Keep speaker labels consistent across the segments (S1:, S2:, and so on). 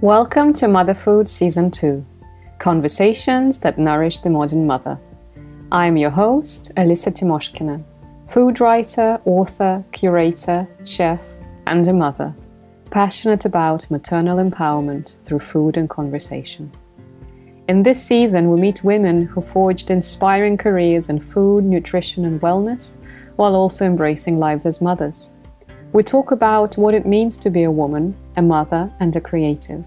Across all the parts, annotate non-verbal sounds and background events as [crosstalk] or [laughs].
S1: Welcome to Mother Food Season 2 Conversations that Nourish the Modern Mother. I am your host, Alissa Timoshkina, food writer, author, curator, chef, and a mother, passionate about maternal empowerment through food and conversation. In this season, we meet women who forged inspiring careers in food, nutrition, and wellness while also embracing lives as mothers. We talk about what it means to be a woman, a mother, and a creative.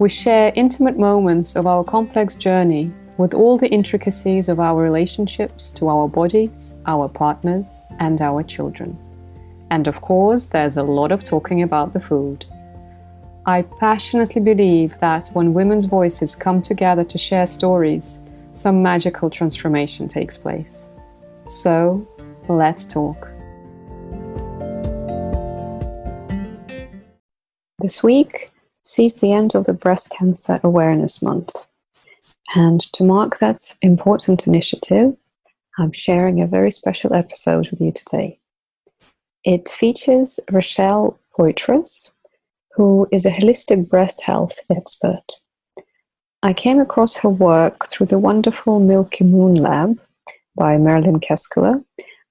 S1: We share intimate moments of our complex journey with all the intricacies of our relationships to our bodies, our partners, and our children. And of course, there's a lot of talking about the food. I passionately believe that when women's voices come together to share stories, some magical transformation takes place. So, Let's talk. This week sees the end of the Breast Cancer Awareness Month. And to mark that important initiative, I'm sharing a very special episode with you today. It features Rochelle Poitras, who is a holistic breast health expert. I came across her work through the wonderful Milky Moon Lab by Marilyn Keskula,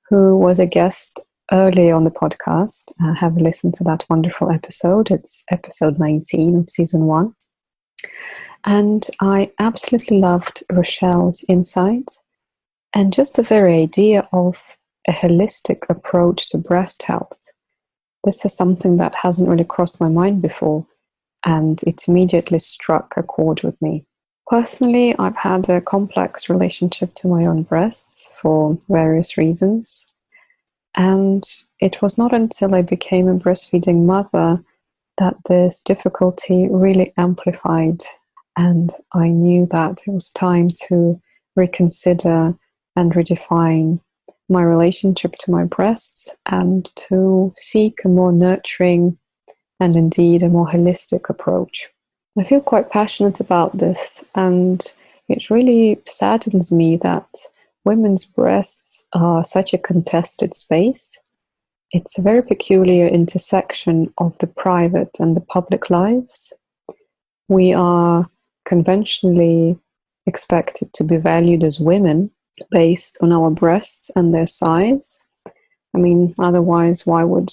S1: who was a guest early on the podcast. Uh, have listened to that wonderful episode. It's episode 19 of season one. And I absolutely loved Rochelle's insights and just the very idea of a holistic approach to breast health. This is something that hasn't really crossed my mind before, and it immediately struck a chord with me. Personally, I've had a complex relationship to my own breasts for various reasons. And it was not until I became a breastfeeding mother that this difficulty really amplified. And I knew that it was time to reconsider and redefine my relationship to my breasts and to seek a more nurturing and indeed a more holistic approach. I feel quite passionate about this, and it really saddens me that women's breasts are such a contested space. It's a very peculiar intersection of the private and the public lives. We are conventionally expected to be valued as women based on our breasts and their size. I mean, otherwise, why would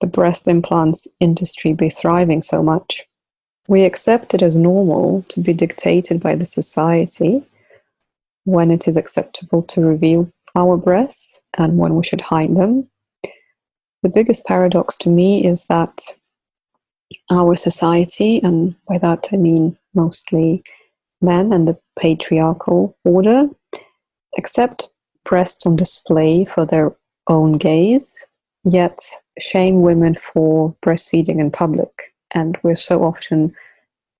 S1: the breast implants industry be thriving so much? We accept it as normal to be dictated by the society when it is acceptable to reveal our breasts and when we should hide them. The biggest paradox to me is that our society, and by that I mean mostly men and the patriarchal order, accept breasts on display for their own gaze, yet shame women for breastfeeding in public and we're so often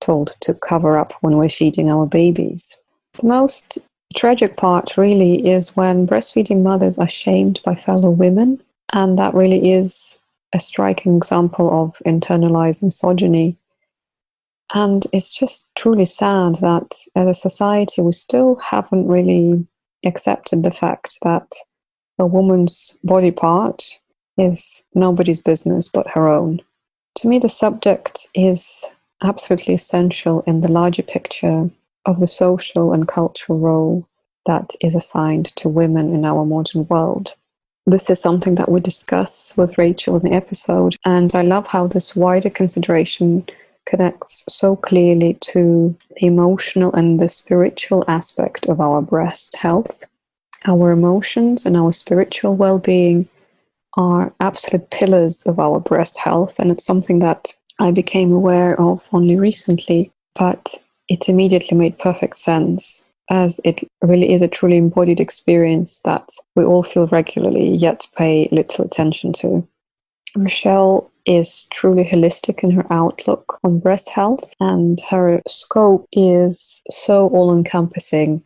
S1: told to cover up when we're feeding our babies. The most tragic part really is when breastfeeding mothers are shamed by fellow women, and that really is a striking example of internalized misogyny. And it's just truly sad that as a society we still haven't really accepted the fact that a woman's body part is nobody's business but her own. To me, the subject is absolutely essential in the larger picture of the social and cultural role that is assigned to women in our modern world. This is something that we discuss with Rochelle in the episode, and I love how this wider consideration connects so clearly to the emotional and the spiritual aspect of our breast health. Our emotions and our spiritual well being are absolute pillars of our breast health, and it's something that I became aware of only recently, but it immediately made perfect sense as it really is a truly embodied experience that we all feel regularly yet pay little attention to. Rochelle is truly holistic in her outlook on breast health, and her scope is so all encompassing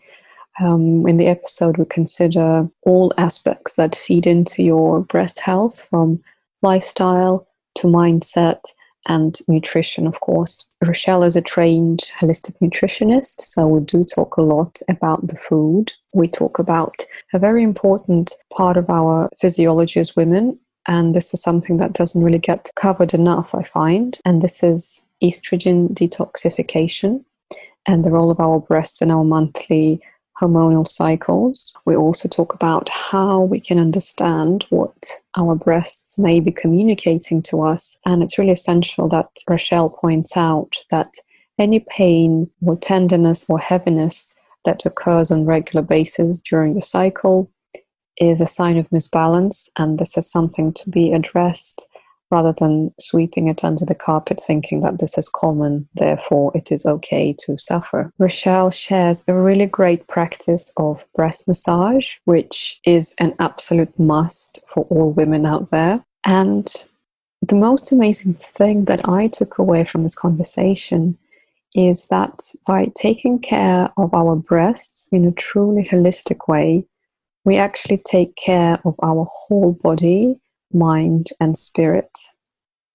S1: um, in the episode, we consider all aspects that feed into your breast health from lifestyle to mindset and nutrition, of course. Rochelle is a trained holistic nutritionist, so we do talk a lot about the food. We talk about a very important part of our physiology as women, and this is something that doesn't really get covered enough, I find. And this is estrogen detoxification and the role of our breasts in our monthly hormonal cycles. We also talk about how we can understand what our breasts may be communicating to us. And it's really essential that Rochelle points out that any pain or tenderness or heaviness that occurs on regular basis during the cycle is a sign of misbalance and this is something to be addressed rather than sweeping it under the carpet thinking that this is common, therefore it is okay to suffer. Rochelle shares a really great practice of breast massage, which is an absolute must for all women out there. And the most amazing thing that I took away from this conversation is that by taking care of our breasts in a truly holistic way, we actually take care of our whole body mind, and spirit.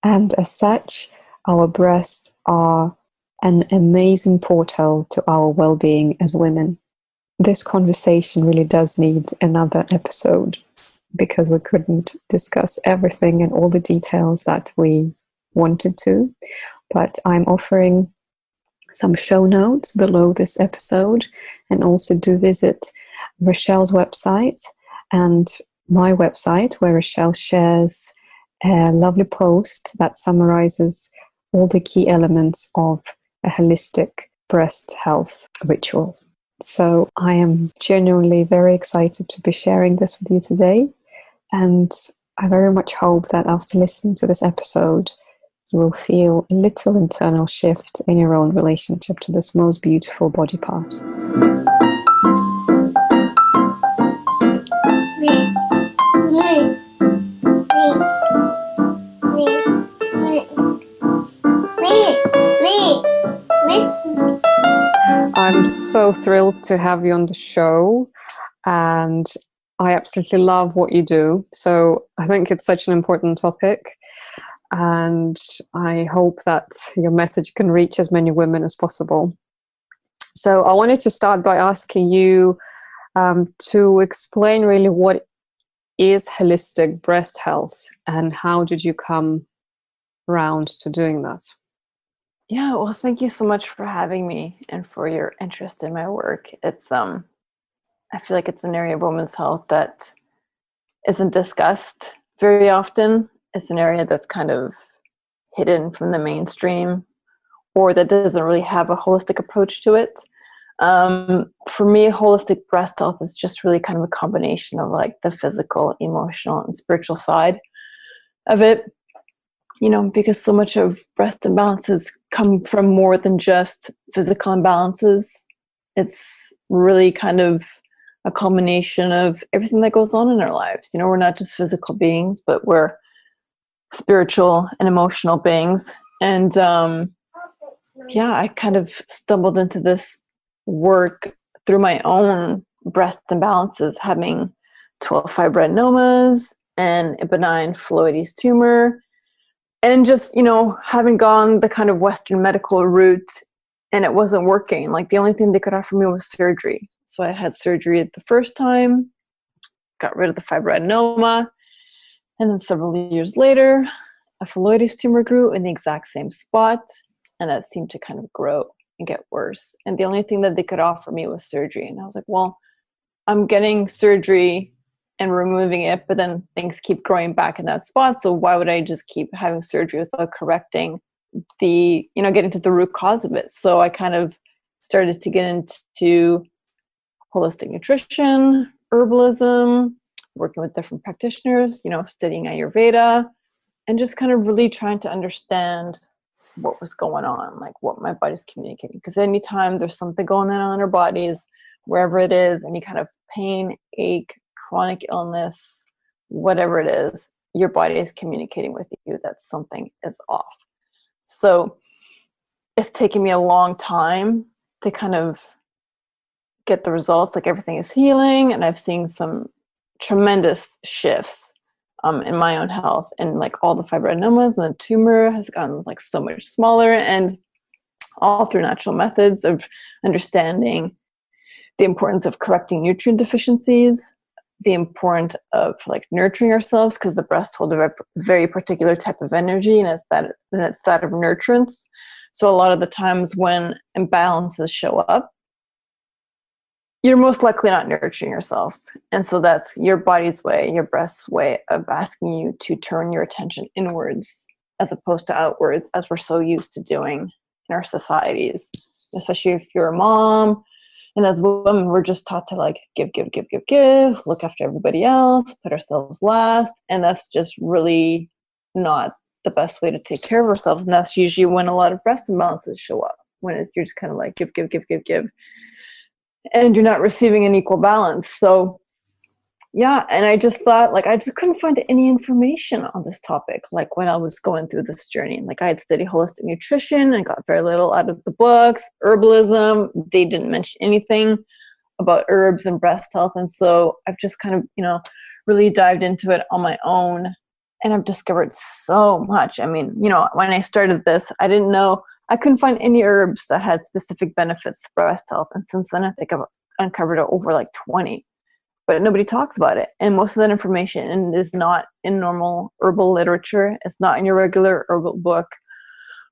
S1: And as such, our breasts are an amazing portal to our well being as women. This conversation really does need another episode because we couldn't discuss everything and all the details that we wanted to. But I'm offering some show notes below this episode and also do visit Rochelle's website and my website where Rochelle shares a lovely post that summarizes all the key elements of a holistic breast health ritual. So I am genuinely very excited to be sharing this with you today. And I very much hope that after listening to this episode, you will feel a little internal shift in your own relationship to this most beautiful body part. I'm so thrilled to have you on the show, and I absolutely love what you do. So I think it's such an important topic, and I hope that your message can reach as many women as possible. So I wanted to start by asking you um, to explain really what is holistic breast health and how did you come around to doing that?
S2: Yeah, well, thank you so much for having me and for your interest in my work. It's um I feel like it's an area of women's health that isn't discussed very often. It's an area that's kind of hidden from the mainstream or that doesn't really have a holistic approach to it. Um, for me, holistic breast health is just really kind of a combination of like the physical, emotional, and spiritual side of it you know, because so much of breast imbalances come from more than just physical imbalances. It's really kind of a culmination of everything that goes on in our lives. You know, we're not just physical beings, but we're spiritual and emotional beings. And um, yeah, I kind of stumbled into this work through my own breast imbalances, having 12 fibroadenomas and a benign phylloides tumor and just you know having gone the kind of western medical route and it wasn't working. Like the only thing they could offer me was surgery. So i had surgery the first time got rid of the fibroadenoma and then several years later a phylloides tumor grew in the exact same spot and that seemed to kind of grow and get worse and the only thing that they could offer me was surgery and i was like well i'm getting surgery and removing it, but then things keep growing back in that spot. So why would I just keep having surgery without correcting the, you know, getting to the root cause of it? So I kind of started to get into holistic nutrition, herbalism, working with different practitioners, you know, studying Ayurveda, and just kind of really trying to understand what was going on, like what my body's communicating. Because anytime there's something going on in our bodies, wherever it is, any kind of pain, ache, chronic illness, whatever it is, your body is communicating with you that something is off. So it's taken me a long time to kind of get the results. Like everything is healing, and I've seen some tremendous shifts um, in my own health. And like all the fibroadenomas and the tumor has gotten like so much smaller, and all through natural methods of understanding the importance of correcting nutrient deficiencies the importance of like nurturing ourselves because the breast hold a very particular type of energy and it's that and it's that of nurturance So a lot of the times when imbalances show up, you're most likely not nurturing yourself. And so that's your body's way, your breast's way of asking you to turn your attention inwards as opposed to outwards, as we're so used to doing in our societies, especially if you're a mom. And as women, we're just taught to like give, give, give, give, give, look after everybody else, put ourselves last. And that's just really not the best way to take care of ourselves. And that's usually when a lot of breast imbalances show up, when you're just kind of like give, give, give, give, give and you're not receiving an equal balance. So, yeah, and I just thought like I just couldn't find any information on this topic. Like when I was going through this journey, like I had studied holistic nutrition and got very little out of the books. Herbalism, they didn't mention anything about herbs and breast health, and so I've just kind of you know really dived into it on my own, and I've discovered so much. I mean, you know, when I started this, I didn't know I couldn't find any herbs that had specific benefits for breast health. And since then, I think I've uncovered over like 20. But nobody talks about it. And most of that information is not in normal herbal literature. It's not in your regular herbal book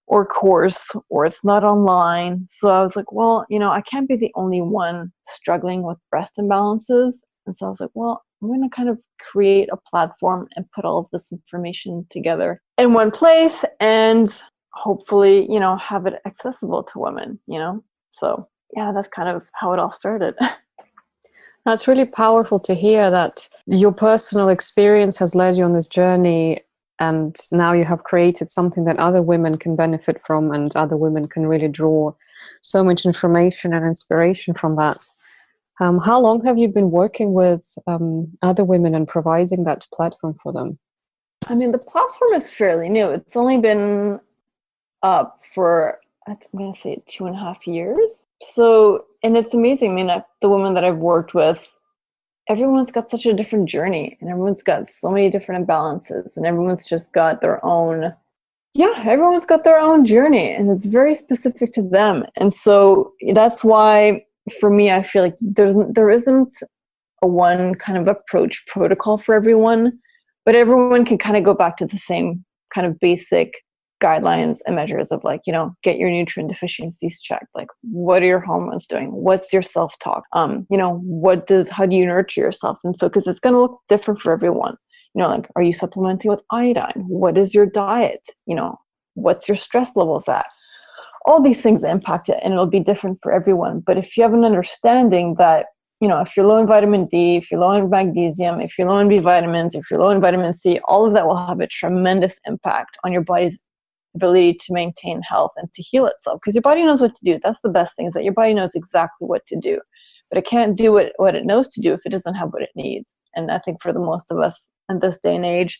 S2: or course, or it's not online. So I was like, well, you know, I can't be the only one struggling with breast imbalances. And so I was like, well, I'm going to kind of create a platform and put all of this information together in one place. And hopefully, you know, have it accessible to women, you know? So, yeah, that's kind of how it all started. [laughs]
S1: That's really powerful to hear that your personal experience has led you on this journey and now you have created something that other women can benefit from and other women can really draw so much information and inspiration from that. Um, how long have you been working with um, other women and providing that platform for them?
S2: I mean, the platform is fairly new. It's only been up for I'm gonna say two and a half years. So, and it's amazing. I mean, I, the women that I've worked with, everyone's got such a different journey, and everyone's got so many different imbalances, and everyone's just got their own. Yeah, everyone's got their own journey, and it's very specific to them. And so that's why, for me, I feel like there's there isn't a one kind of approach protocol for everyone, but everyone can kind of go back to the same kind of basic guidelines and measures of like you know get your nutrient deficiencies checked. Like what are your hormones doing? What's your self-talk? Um you know what does how do you nurture yourself? And so because it's going to look different for everyone. You know like are you supplementing with iodine? What is your diet? You know what's your stress levels at? All these things impact it and it'll be different for everyone. But if you have an understanding that you know if you're low in vitamin d if you're low in magnesium if you're low in b vitamins if you're low in vitamin c all of that will have a tremendous impact on your body's ability to maintain health and to heal itself because your body knows what to do. That's the best thing is that your body knows exactly what to do. But it can't do what, what it knows to do if it doesn't have what it needs. And i think for the most of us in this day and age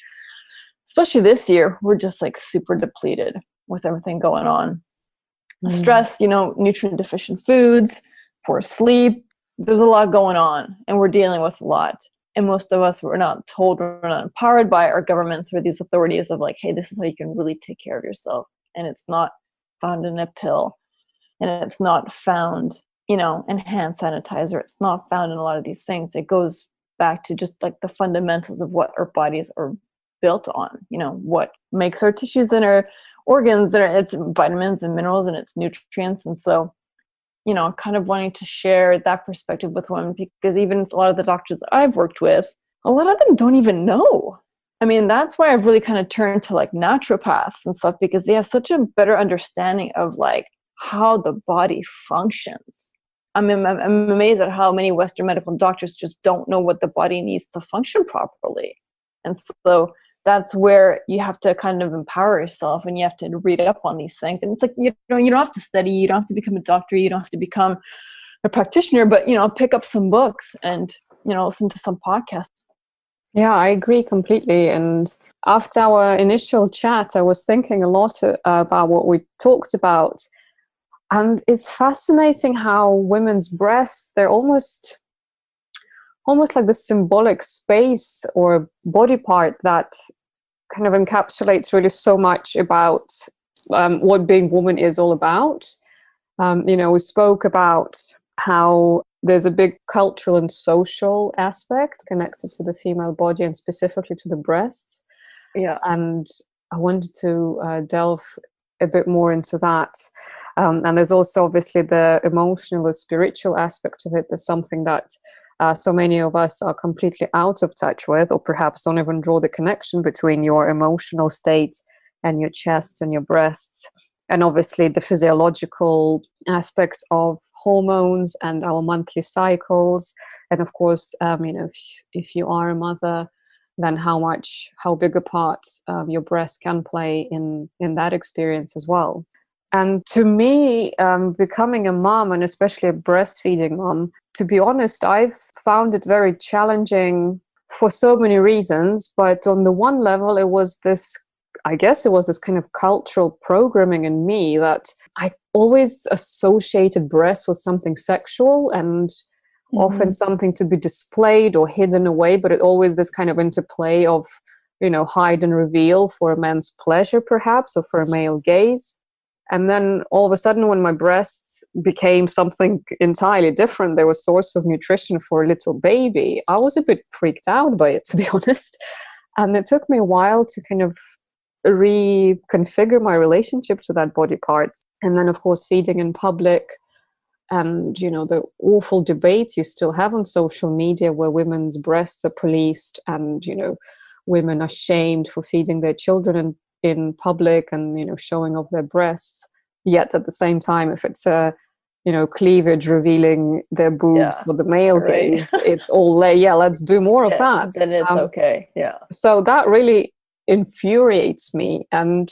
S2: especially this year we're just like super depleted with everything going on. Mm. stress you know nutrient deficient foods poor sleep there's a lot going on and we're dealing with a lot and most of us were not told we're not empowered by our governments or these authorities of like hey this is how you can really take care of yourself. And it's not found in a pill. And it's not found you know in hand sanitizer. It's not found in a lot of these things. It goes back to just like the fundamentals of what our bodies are built on you know what makes our tissues and our organs are it's vitamins and minerals and it's nutrients. And so you know, kind of wanting to share that perspective with women because even a lot of the doctors I've worked with, a lot of them don't even know. I mean, that's why I've really kind of turned to like naturopaths and stuff because they have such a better understanding of like how the body functions. I mean, I'm, amazed at how many Western medical doctors just don't know what the body needs to function properly. And so that's where you have to kind of empower yourself and you have to read up on these things. And it's like you know you don't have to study you don't have to become a doctor you don't have to become a practitioner but you know pick up some books and you know listen to some podcasts.
S1: Yeah i agree completely. And after our initial chat i was thinking a lot about what we talked about. And it's fascinating how women's breasts they're almost almost like the symbolic space or body part that kind of encapsulates really so much about um, what being woman is all about. Um, you know, we spoke about how there's a big cultural and social aspect connected to the female body and specifically to the breasts.
S2: Yeah.
S1: And I wanted to uh, delve a bit more into that. Um, and there's also obviously the emotional and spiritual aspect of it. There's something that uh, so many of us are completely out of touch with, or perhaps don't even draw the connection between your emotional state and your chest and your breasts. And obviously, the physiological aspects of hormones and our monthly cycles. And of course, um, you know, if, if you are a mother, then how much, how big a part um, your breast can play in in that experience as well. And to me, um, becoming a mom and especially a breastfeeding mom, to be honest, I've found it very challenging for so many reasons. But on the one level, it was this I guess it was this kind of cultural programming in me that I always associated breasts with something sexual and mm-hmm. often something to be displayed or hidden away, but it always this kind of interplay of, you know, hide and reveal for a man's pleasure, perhaps, or for a male gaze. And then all of a sudden, when my breasts became something entirely different, they were source of nutrition for a little baby. I was a bit freaked out by it, [laughs] to be honest. And it took me a while to kind of reconfigure my relationship to that body part. And then, of course, feeding in public and you know the awful debates you still have on social media where women's breasts are policed and you know women are shamed for feeding their children in, in public and you know showing off their breasts yet at the same time if it's a you know cleavage revealing their boobs yeah, for the male right. gaze [laughs] it's all like yeah let's do more yeah, of that.
S2: then it's um, okay. Yeah.
S1: so that really infuriates me. And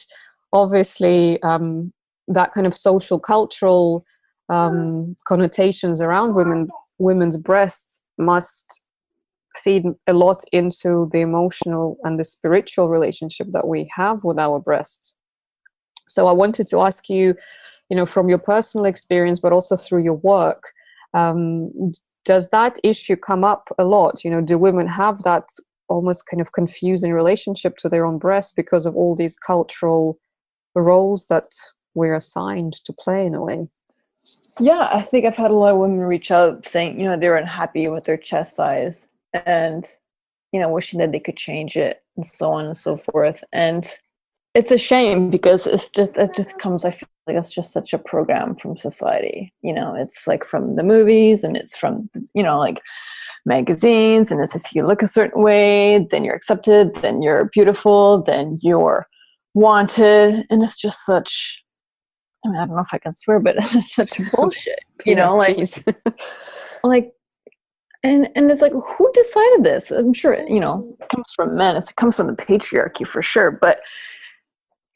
S1: obviously um, that kind of social cultural um, connotations around women women's breasts must feed a lot into the emotional and the spiritual relationship that we have with our breasts. So i wanted to ask you you know from your personal experience but also through your work um, does that issue come up a lot? You know do women have that almost kind of confusing relationship to their own breast because of all these cultural roles that we're assigned to play in a way.
S2: Yeah, I think I've had a lot of women reach out saying, you know, they're unhappy with their chest size and, you know, wishing that they could change it and so on and so forth. And it's a shame because it's just, it just comes, I feel like it's just such a program from society. You know, it's like from the movies and it's from, you know, like magazines and it's if you look a certain way then you're accepted then you're beautiful then you're wanted and it's just such I mean I don't know if I can swear but [laughs] it's such [laughs] bullshit you know like [laughs] like and and it's like who decided this? I'm sure you know mm-hmm. it comes from men it comes from the patriarchy for sure but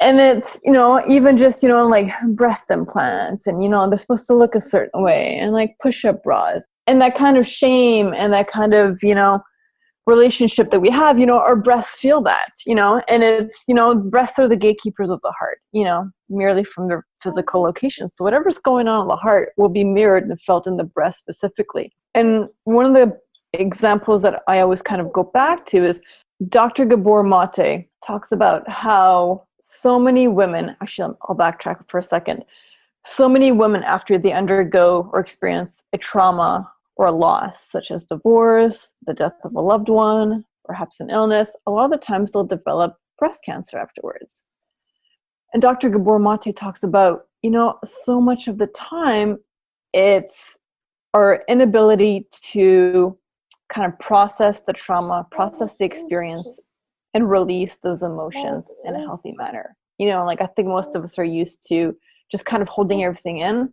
S2: and it's you know even just you know like breast implants and you know they're supposed to look a certain way and like push-up bras and that kind of shame and that kind of you know relationship that we have you know our breasts feel that you know and it's you know breasts are the gatekeepers of the heart you know merely from their physical location. So whatever's going on in the heart will be mirrored and felt in the breast specifically. And one of the examples that i always kind of go back to is dr gabor mate talks about how so many women actually i'll backtrack for a second. So many women after they undergo or experience a trauma or loss such as divorce the death of a loved one perhaps an illness a lot of the times they'll develop breast cancer afterwards and dr gabor mate talks about you know so much of the time it's our inability to kind of process the trauma process the experience and release those emotions in a healthy manner you know like i think most of us are used to just kind of holding everything in.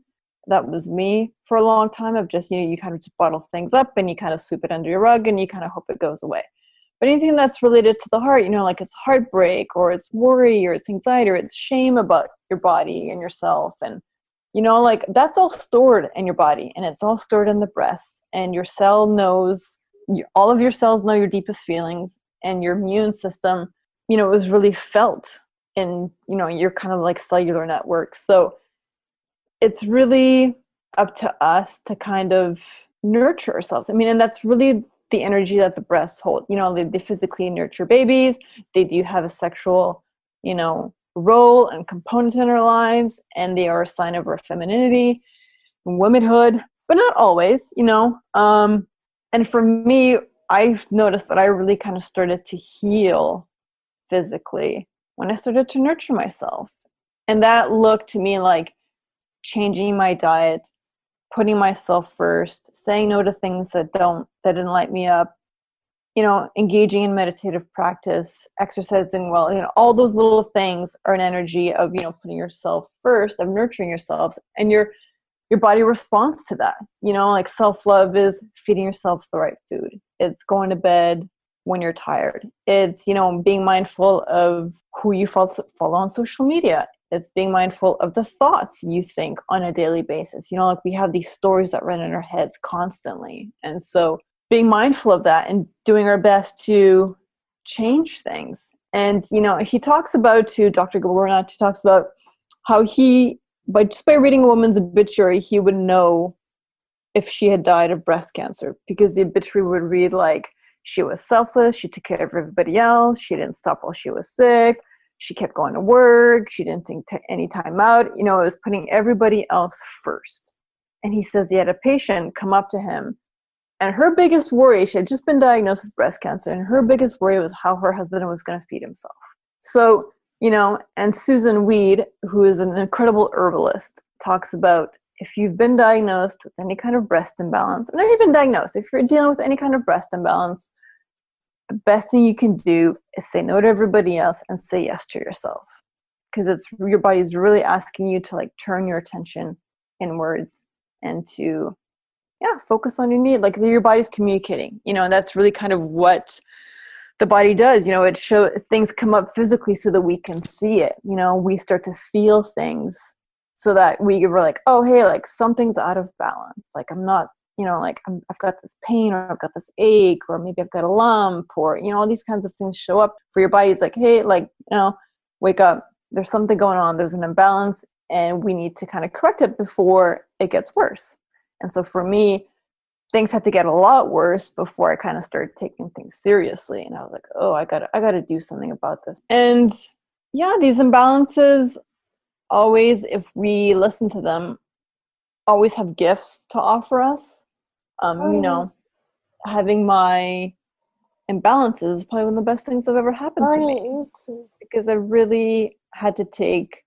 S2: That was me for a long time of just, you know, you kind of just bottle things up and you kind of sweep it under your rug and you kind of hope it goes away. But anything that's related to the heart, you know, like it's heartbreak or it's worry or it's anxiety or it's shame about your body and yourself and you know like that's all stored in your body and it's all stored in the breast and your cell knows all of your cells know your deepest feelings and your immune system you know was really felt in you know your kind of like cellular network so it's really up to us to kind of nurture ourselves. I mean and that's really the energy that the breasts hold. You know they, they physically nurture babies. They do have a sexual you know role and component in our lives and they are a sign of our femininity and womanhood but not always you know? Um and for me i've noticed that i really kind of started to heal physically when I started to nurture myself. And that looked to me like changing my diet, putting myself first, saying no to things that don't that didn't light me up, you know, engaging in meditative practice, exercising well, you know, all those little things are an energy of, you know, putting yourself first, of nurturing yourself. And your your body responds to that. You know, like self-love is feeding yourself the right food. It's going to bed when you're tired. It's, you know, being mindful of who you follow on social media. It's being mindful of the thoughts you think on a daily basis. You know, like we have these stories that run in our heads constantly. And so being mindful of that and doing our best to change things. And, you know, he talks about to Dr. Gabor he talks about how he, by just by reading a woman's obituary, he would know if she had died of breast cancer because the obituary would read like she was selfless, she took care of everybody else, she didn't stop while she was sick, she kept going to work she didn't take t- any time out you know it was putting everybody else first. And he says he had a patient come up to him and her biggest worry she had just been diagnosed with breast cancer and her biggest worry was how her husband was going to feed himself. So you know and Susun Weed who is an incredible herbalist talks about if you've been diagnosed with any kind of breast imbalance and not even diagnosed if you're dealing with any kind of breast imbalance the best thing you can do is say no to everybody else and say yes to yourself. Because it's your body's really asking you to like turn your attention inwards and to yeah focus on your need like your body's communicating you know and that's really kind of what the body does you know it show things come up physically so that we can see it you know we start to feel things so that we were like oh hey like something's out of balance like i'm not you know, like i have got this pain or I've got this ache or maybe I've got a lump or, you know, all these kinds of things show up for your body. It's like, hey, like, you know, wake up. There's something going on. There's an imbalance and we need to kind of correct it before it gets worse. And so for me, things had to get a lot worse before I kind of started taking things seriously. And I was like, oh, I got I got to do something about this. And yeah, these imbalances always, if we listen to them, always have gifts to offer us um, oh, you know, having my imbalances is probably one of the best things that have ever happened oh, to me. Because I really had to take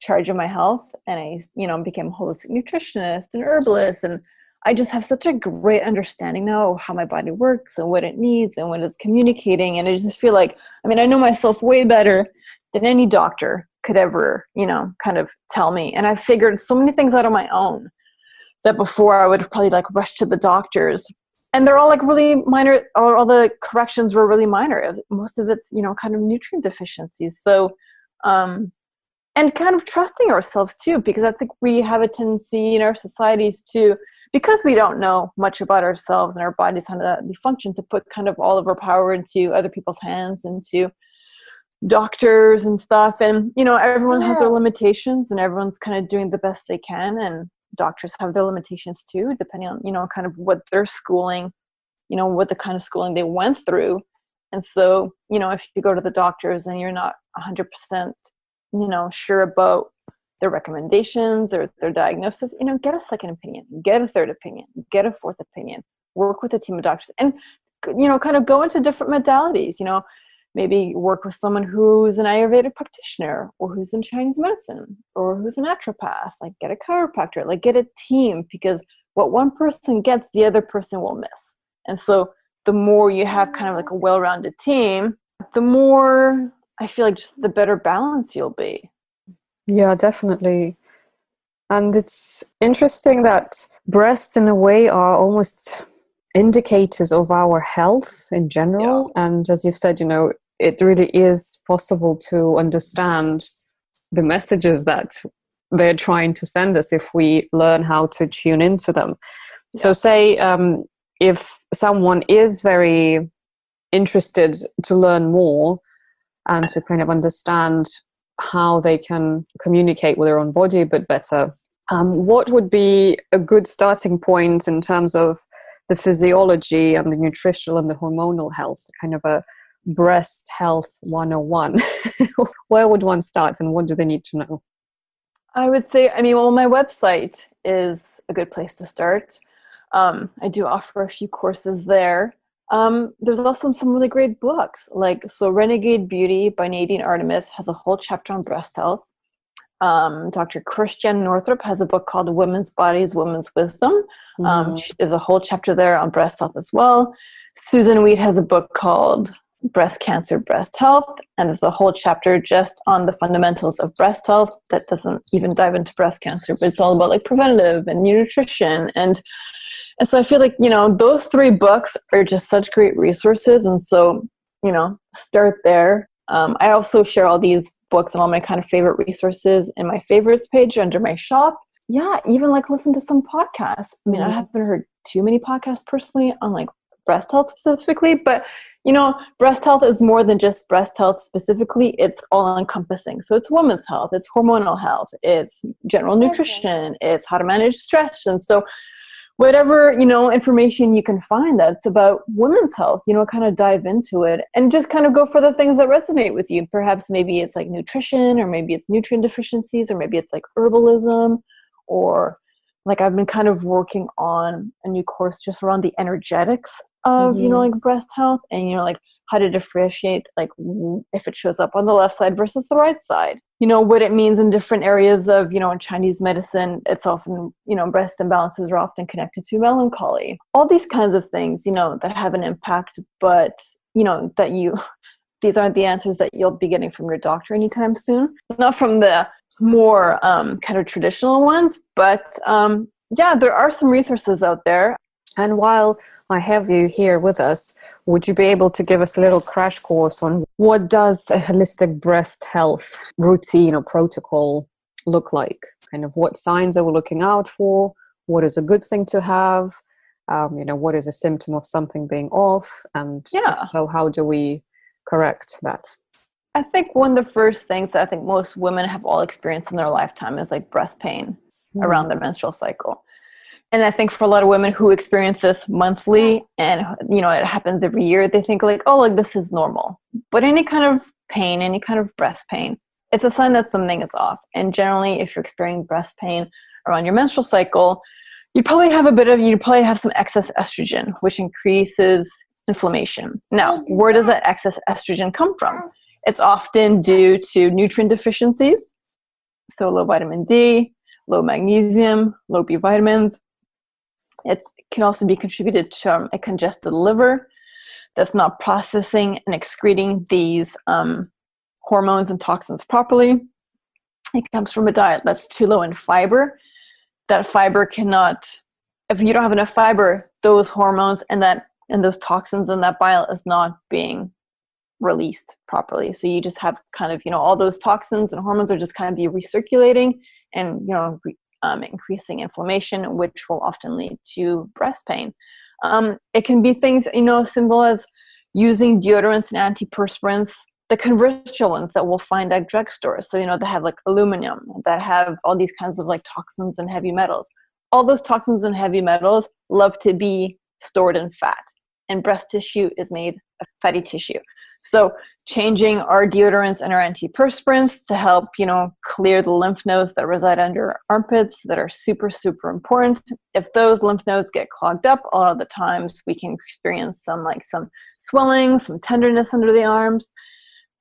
S2: charge of my health and I, you know, became a holistic nutritionist and herbalist and I just have such a great understanding now of how my body works and what it needs and what it's communicating and I just feel like I mean I know myself way better than any doctor could ever, you know, kind of tell me. And I figured so many things out on my own that before I would have probably like rushed to the doctors. And they're all like really minor, or all the corrections were really minor. Most of it's, you know, kind of nutrient deficiencies. So, um, and kind of trusting ourselves too, because I think we have a tendency in our societies to, because we don't know much about ourselves and our bodies, how they function, to put kind of all of our power into other people's hands, into doctors and stuff. And, you know, everyone yeah. has their limitations and everyone's kind of doing the best they can. And, doctors have their limitations too depending on you know kind of what their schooling you know what the kind of schooling they went through. And so you know if you go to the doctors and you're not 100% you know sure about their recommendations or their diagnosis you know get a second opinion get a third opinion get a fourth opinion work with a team of doctors and you know kind of go into different modalities you know maybe work with someone who's an ayurvedic practitioner or who's in chinese medicine or who's a naturopath like get a chiropractor like get a team because what one person gets the other person will miss. And so the more you have kind of like a well-rounded team the more i feel like just the better balance you'll be.
S1: Yeah definitely. And it's interesting that breasts in a way are almost indicators of our health in general. Yeah. and as you've said you know it really is possible to understand the messages that they're trying to send us if we learn how to tune into them. Yeah. So, say um, if someone is very interested to learn more and to kind of understand how they can communicate with their own body a bit better, um, what would be a good starting point in terms of the physiology and the nutritional and the hormonal health, kind of a breast health 101 [laughs] where would one start and what do they need to know
S2: i would say i mean well my website is a good place to start um, i do offer a few courses there um, there's also some really great books like so renegade beauty by nadine artemis has a whole chapter on breast health Um, Dr. Christiane Northrup has a book called Women's Bodies, Women's Wisdom. Um, mm-hmm. There's a whole chapter there on breast health as well. Susun Weed has a book called breast cancer, breast health, and there's a whole chapter just on the fundamentals of breast health that doesn't even dive into breast cancer, but it's all about like preventative and nutrition and and so I feel like you know those three books are just such great resources, and so you know start there. Um, I also share all these books and all my kind of favorite resources in my favorites page under my shop. Yeah, even like listen to some podcasts. I mean, mm-hmm. I haven't heard too many podcasts personally on like breast health specifically but you know breast health is more than just breast health specifically it's all encompassing so it's women's health it's hormonal health it's general nutrition it's how to manage stress and so whatever you know information you can find that's about women's health you know kind of dive into it and just kind of go for the things that resonate with you. Perhaps maybe it's like nutrition or maybe it's nutrient deficiencies or maybe it's like herbalism or like i've been kind of working on a new course just around the energetics of mm-hmm. you know mm-hmm. like breast health and you know like how to differentiate like if it shows up on the left side versus the right side you know what it means in different areas of you know in chinese medicine it's often you know breast imbalances are often connected to melancholy all these kinds of things you know that have an impact but you know that you [laughs] these aren't the answers that you'll be getting from your doctor anytime soon not from the more um, kind of traditional ones but um, yeah there are some resources out there
S1: and while I have you here with us, would you be able to give us a little crash course on what does a holistic breast health routine or protocol look like? Kind of what signs are we looking out for? What is a good thing to have? Um, you know, what is a symptom of something being off? And yeah. so how do we correct that?
S2: I think one of the first things that I think most women have all experienced in their lifetime is like breast pain mm. around their menstrual cycle and i think for a lot of women who experience this monthly and you know it happens every year they think like oh like this is normal. But any kind of pain any kind of breast pain it's a sign that something is off. And generally if you're experiencing breast pain around your menstrual cycle you probably have a bit of you probably have some excess estrogen which increases inflammation. Now oh, where does that excess estrogen come from? It's often due to nutrient deficiencies. So low vitamin d low magnesium low b vitamins it can also be contributed to um, a congested liver that's not processing and excreting these um, hormones and toxins properly. It comes from a diet that's too low in fiber. That fiber cannot, if you don't have enough fiber, those hormones and that and those toxins in that bile is not being released properly. So you just have kind of, you know, all those toxins and hormones are just kind of be recirculating and, you know, re- um, increasing inflammation, which will often lead to breast pain. Um, it can be things, you know, simple as using deodorants and antiperspirants, the conventional ones that we'll find at drugstores. So, you know, that have like aluminum, that have all these kinds of like toxins and heavy metals. All those toxins and heavy metals love to be stored in fat, and breast tissue is made fatty tissue. So changing our deodorants and our antiperspirants to help, you know, clear the lymph nodes that reside under armpits that are super, super important. If those lymph nodes get clogged up, a lot of the times we can experience some like some swelling, some tenderness under the arms.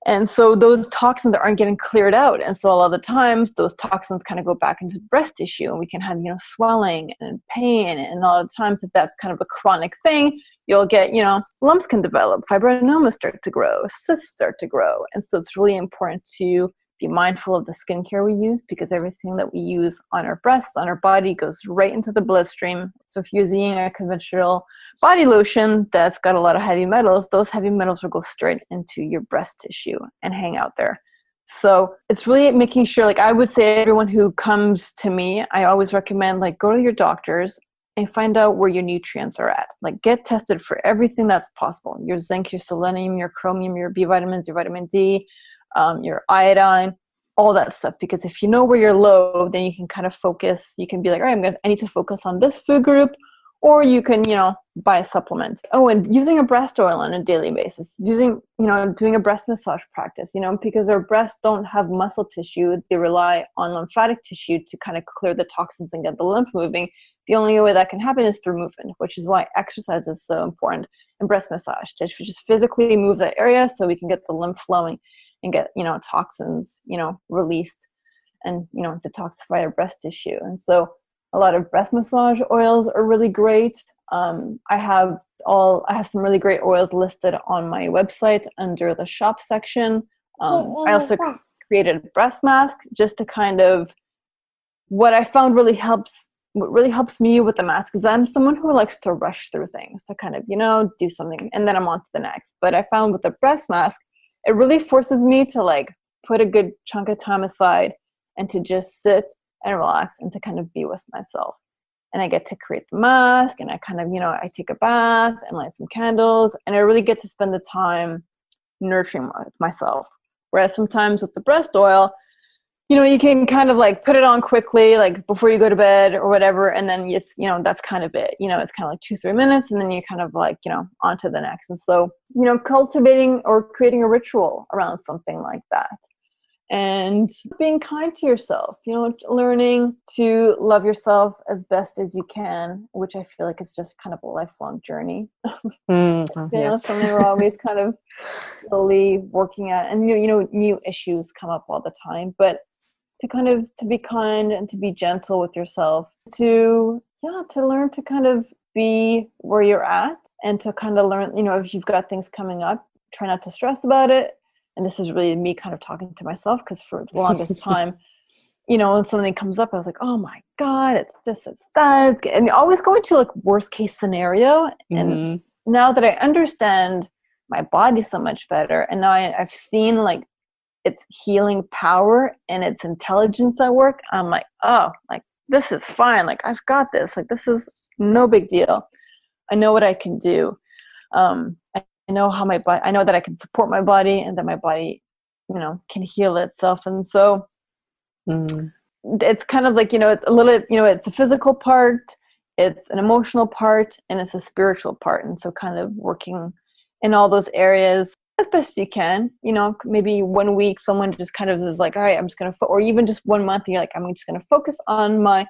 S2: And so those toxins aren't getting cleared out. And so a lot of the times those toxins kind of go back into breast tissue and we can have, you know, swelling and pain. And a lot of times if that's kind of a chronic thing, you'll get, you know, lumps can develop, fibroadenomas start to grow, cysts start to grow. And so it's really important to be mindful of the skincare we use because everything that we use on our breasts, on our body, goes right into the bloodstream. So if you're using a conventional body lotion that's got a lot of heavy metals, those heavy metals will go straight into your breast tissue and hang out there. So it's really making sure, like I would say, everyone who comes to me, I always recommend like go to your doctors and find out where your nutrients are at. Like get tested for everything that's possible. Your zinc, your selenium, your chromium, your B vitamins, your vitamin D, um, your iodine, all that stuff. Because if you know where you're low, then you can kind of focus. You can be like, all right, I'm gonna I need to focus on this food group, or you can, you know, buy a supplement. Oh, and using a breast oil on a daily basis, using, you know, doing a breast massage practice, you know, because our breasts don't have muscle tissue, they rely on lymphatic tissue to kind of clear the toxins and get the lymph moving the only way that can happen is through movement, which is why exercise is so important. And breast massage to just physically move that area so we can get the lymph flowing and get you know toxins you know released. and you know detoxify our breast tissue. And so a lot of breast massage oils are really great. Um, I have all I have some really great oils listed on my website under the shop section. Um, I also created a breast mask just to kind of what I found really helps what really helps me with the mask is I'm someone who likes to rush through things to kind of, you know, do something and then I'm on to the next. But I found with the breast mask, it really forces me to like put a good chunk of time aside and to just sit and relax and to kind of be with myself. And I get to create the mask and I kind of, you know, I take a bath and light some candles and I really get to spend the time nurturing myself. Whereas sometimes with the breast oil, you know, you can kind of like put it on quickly, like before you go to bed or whatever, and then it's, you know, that's kind of it. You know, it's kind of like two, three minutes, and then you kind of like, you know, on to the next. And so, you know, cultivating or creating a ritual around something like that and being kind to yourself you know learning to love yourself as best as you can which i feel like is just kind of a lifelong journey [laughs] mm, you yes. know something we're always kind of [laughs] slowly working at and you know new issues come up all the time but to kind of to be kind and to be gentle with yourself to yeah to learn to kind of be where you're at and to kind of learn you know if you've got things coming up try not to stress about it. And this is really me kind of talking to myself because for the longest [laughs] time you know when something comes up i was like oh my god it's this it's that. It's, and always going to like worst case scenario. And mm-hmm. now that i understand my body so much better and now I, i've seen like its healing power and its intelligence at work i'm like oh like this is fine like i've got this like this is no big deal i know what i can do um, I know how my body, I know that I can support my body and that my body, you know, can heal itself. And so mm. it's kind of like, you know, it's a little, you know, it's a physical part, it's an emotional part, and it's a spiritual part. And so kind of working in all those areas as best you can, you know, maybe one week someone just kind of is like, all right, I'm just going to, fo-, or even just one month, you're like, I'm just going to focus on my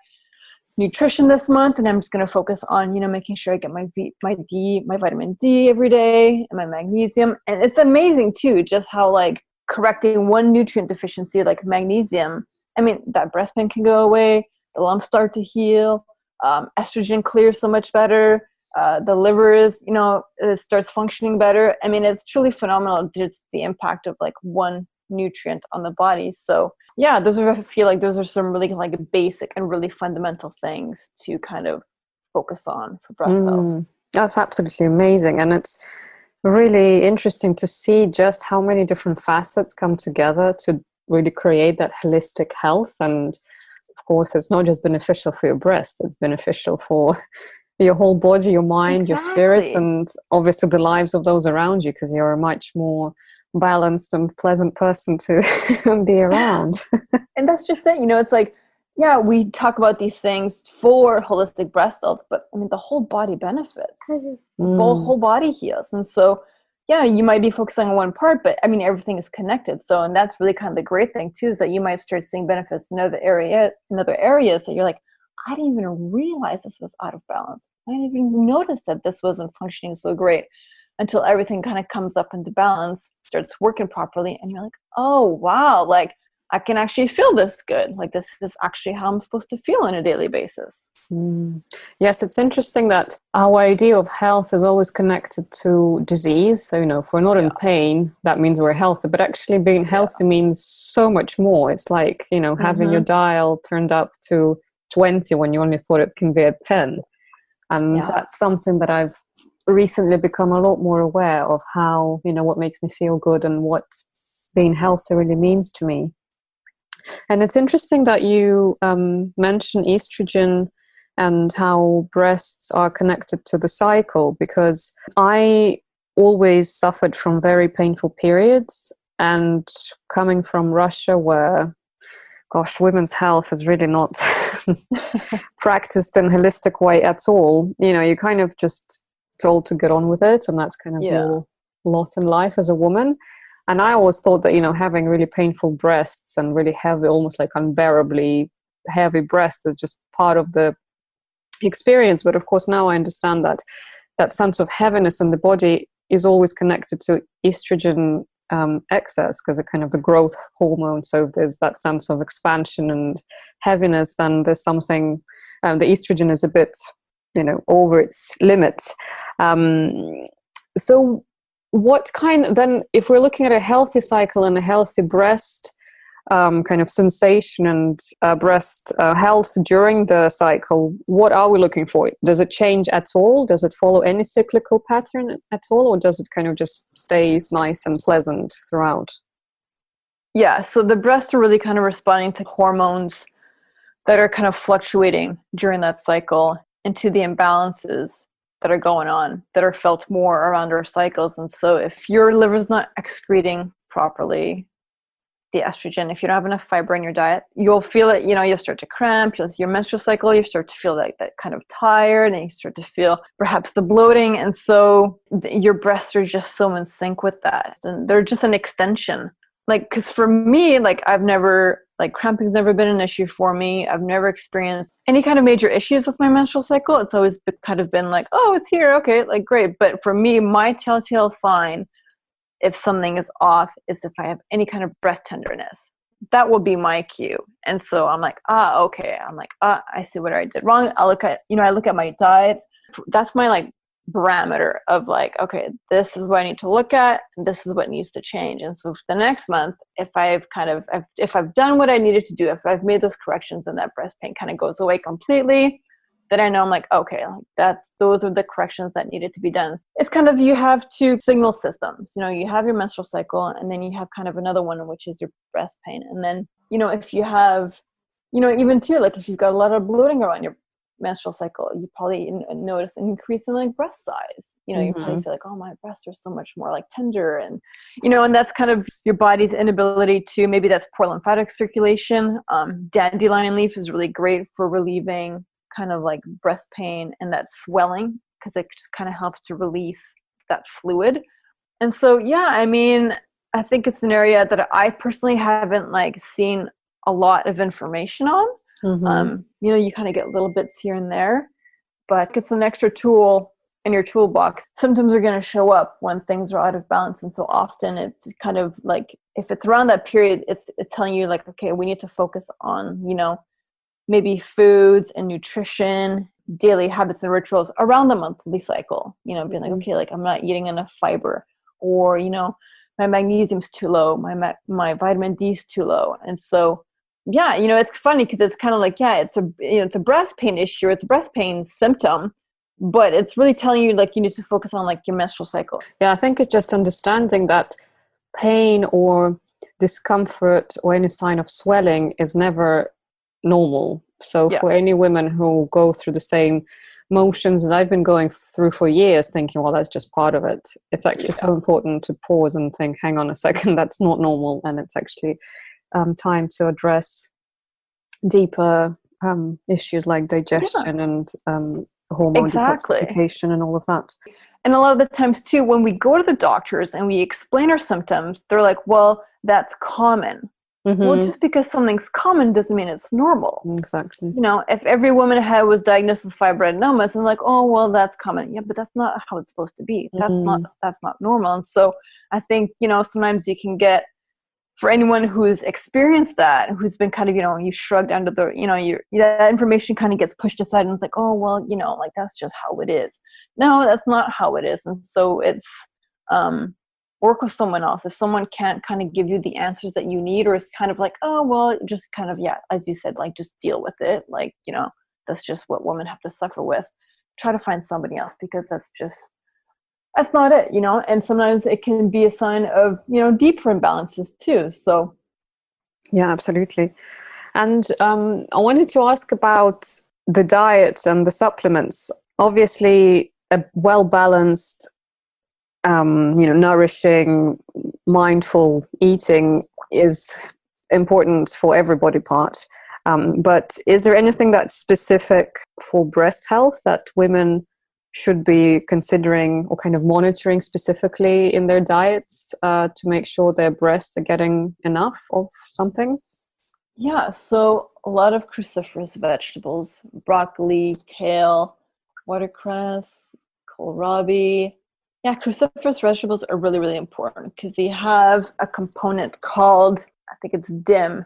S2: nutrition this month and i'm just going to focus on you know making sure i get my v, my d my vitamin d every day and my magnesium. And it's amazing too just how like correcting one nutrient deficiency like magnesium i mean that breast pain can go away the lumps start to heal um, estrogen clears so much better uh, the liver is you know it starts functioning better. I mean it's truly phenomenal just the impact of like one nutrient on the body. So yeah those are i feel like those are some really like basic and really fundamental things to kind of focus on for breast mm, health
S1: that's absolutely amazing. And it's really interesting to see just how many different facets come together to really create that holistic health. And of course it's not just beneficial for your breast it's beneficial for your whole body your mind exactly. your spirits and obviously the lives of those around you because you're a much more balanced and pleasant person to [laughs] be [laughs] around.
S2: and that's just it. You know, it's like, yeah, we talk about these things for holistic breast health, but I mean, the whole body benefits. Mm. The whole, whole body heals. And so, yeah, you might be focusing on one part, but I mean, everything is connected. So, and that's really kind of the great thing too, is that you might start seeing benefits in other area, in other areas that you're like, I didn't even realize this was out of balance. I didn't even notice that this wasn't functioning so great until everything kind of comes up into balance, starts working properly, and you're like, oh, wow, like I can actually feel this good. Like this is actually how I'm supposed to feel on a daily basis.
S1: Mm. Yes, it's interesting that our idea of health is always connected to disease. So, you know, if we're not yeah. in pain, that means we're healthy. But actually, being healthy yeah. means so much more. It's like, you know, having mm-hmm. your dial turned up to 20 when you only thought it can be at 10. And yeah. that's something that I've recently become a lot more aware of how you know what makes me feel good and what being healthy really means to me and it's interesting that you um, mention estrogen and how breasts are connected to the cycle because i always suffered from very painful periods and coming from russia where gosh women's health is really not [laughs] [laughs] practiced in a holistic way at all. You know you're kind of just told to get on with it and that's kind of yeah. your lot in life as a woman. And i always thought that you know having really painful breasts and really heavy almost like unbearably heavy breasts is just part of the experience. But of course now i understand that that sense of heaviness in the body is always connected to estrogen um, excess because of kind of the growth hormone. So there's that sense of expansion and heaviness. Then there's something. Um, the estrogen is a bit, you know, over its limit. Um, so what kind then if we're looking at a healthy cycle and a healthy breast um, kind of sensation and uh, breast uh, health during the cycle, what are we looking for? Does it change at all? Does it follow any cyclical pattern at all, or does it kind of just stay nice and pleasant throughout?
S2: Yeah, so the breasts are really kind of responding to hormones that are kind of fluctuating during that cycle and to the imbalances that are going on that are felt more around our cycles. And so if your liver's not excreting properly, the estrogen. If you don't have enough fiber in your diet you'll feel it you know you'll start to cramp just your menstrual cycle you start to feel like that kind of tired and you start to feel perhaps the bloating and so th- your breasts are just so in sync with that and they're just an extension. Like because for me like i've never like cramping's never been an issue for me. I've never experienced any kind of major issues with my menstrual cycle. It's always kind of been like oh it's here okay like great. But for me my telltale sign if something is off is if I have any kind of breast tenderness. That will be my cue. And so I'm like, ah, okay. I'm like, ah, I see what I did wrong. I look at, you know, I look at my diet. That's my like barometer of like, okay, this is what I need to look at. And this is what needs to change. And so the next month, if I've kind of, if I've done what I needed to do, if I've made those corrections and that breast pain kind of goes away completely, then I know I'm like, okay, like that's those are the corrections that needed to be done. It's kind of you have two signal systems. You know, you have your menstrual cycle, and then you have kind of another one, which is your breast pain. And then, you know, if you have, you know, even too, like if you've got a lot of bloating around your menstrual cycle, you probably notice an increase in like breast size. You know, mm-hmm. you probably mm-hmm. feel like, oh, my breasts are so much more like tender, and you know, and that's kind of your body's inability to maybe that's poor lymphatic circulation. Um, dandelion leaf is really great for relieving kind of like breast pain and that swelling because it just kind of helps to release that fluid. And so, yeah, I mean, I think it's an area that I personally haven't like seen a lot of information on. Mm-hmm. Um, you know, you kind of get little bits here and there, but it's an extra tool in your toolbox. Symptoms are going to show up when things are out of balance, and so often it's kind of like if it's around that period, it's it's telling you like, okay, we need to focus on you know maybe foods and nutrition, daily habits and rituals around the monthly cycle. You know, being like, mm-hmm. okay, like I'm not eating enough fiber, or you know, my magnesium's too low, my my vitamin D's too low, and so yeah, you know, it's funny because it's kind of like yeah, it's a you know, it's a breast pain issue, it's a breast pain symptom, but it's really telling you like you need to focus on like your menstrual cycle.
S1: Yeah, I think it's just understanding that pain or discomfort or any sign of swelling is never normal. So yeah. for any women who go through the same motions as I've been going through for years, thinking, well, that's just part of it. It's actually yeah. so important to pause and think, hang on a second, [laughs] that's not normal, and it's actually um, time to address deeper um, issues like digestion yeah. and um, hormone exactly. detoxification and all of that.
S2: And a lot of the times too, when we go to the doctors and we explain our symptoms, they're like, "Well, that's common." Mm-hmm. Well, just because something's common doesn't mean it's normal.
S1: Exactly.
S2: You know, if every woman had was diagnosed with fibroadenomas and like, oh well, that's common. Yeah, but that's not how it's supposed to be. That's mm-hmm. not that's not normal. And so I think you know sometimes you can get for anyone who's experienced that, who's been kind of you know you shrugged under the you know you that information kind of gets pushed aside and it's like, oh well, you know, like that's just how it is. No, that's not how it is. And so it's um work with someone else. If someone can't kind of give you the answers that you need or is kind of like oh well just kind of yeah as you said like just deal with it. Like you know that's just what women have to suffer with. Try to find somebody else because that's just that's not it you know? And sometimes it can be a sign of you know deeper imbalances too so.
S1: Yeah absolutely. And um, i wanted to ask about the diet and the supplements. Obviously a well balanced um, you know, nourishing, mindful eating is important for every body part. Um, but is there anything that's specific for breast health that women should be considering or kind of monitoring specifically in their diets uh, to make sure their breasts are getting enough of something?
S2: Yeah, so a lot of cruciferous vegetables, broccoli, kale, watercress, kohlrabi, Yeah, cruciferous vegetables are really, really important because they have a component called, I think it's DIM,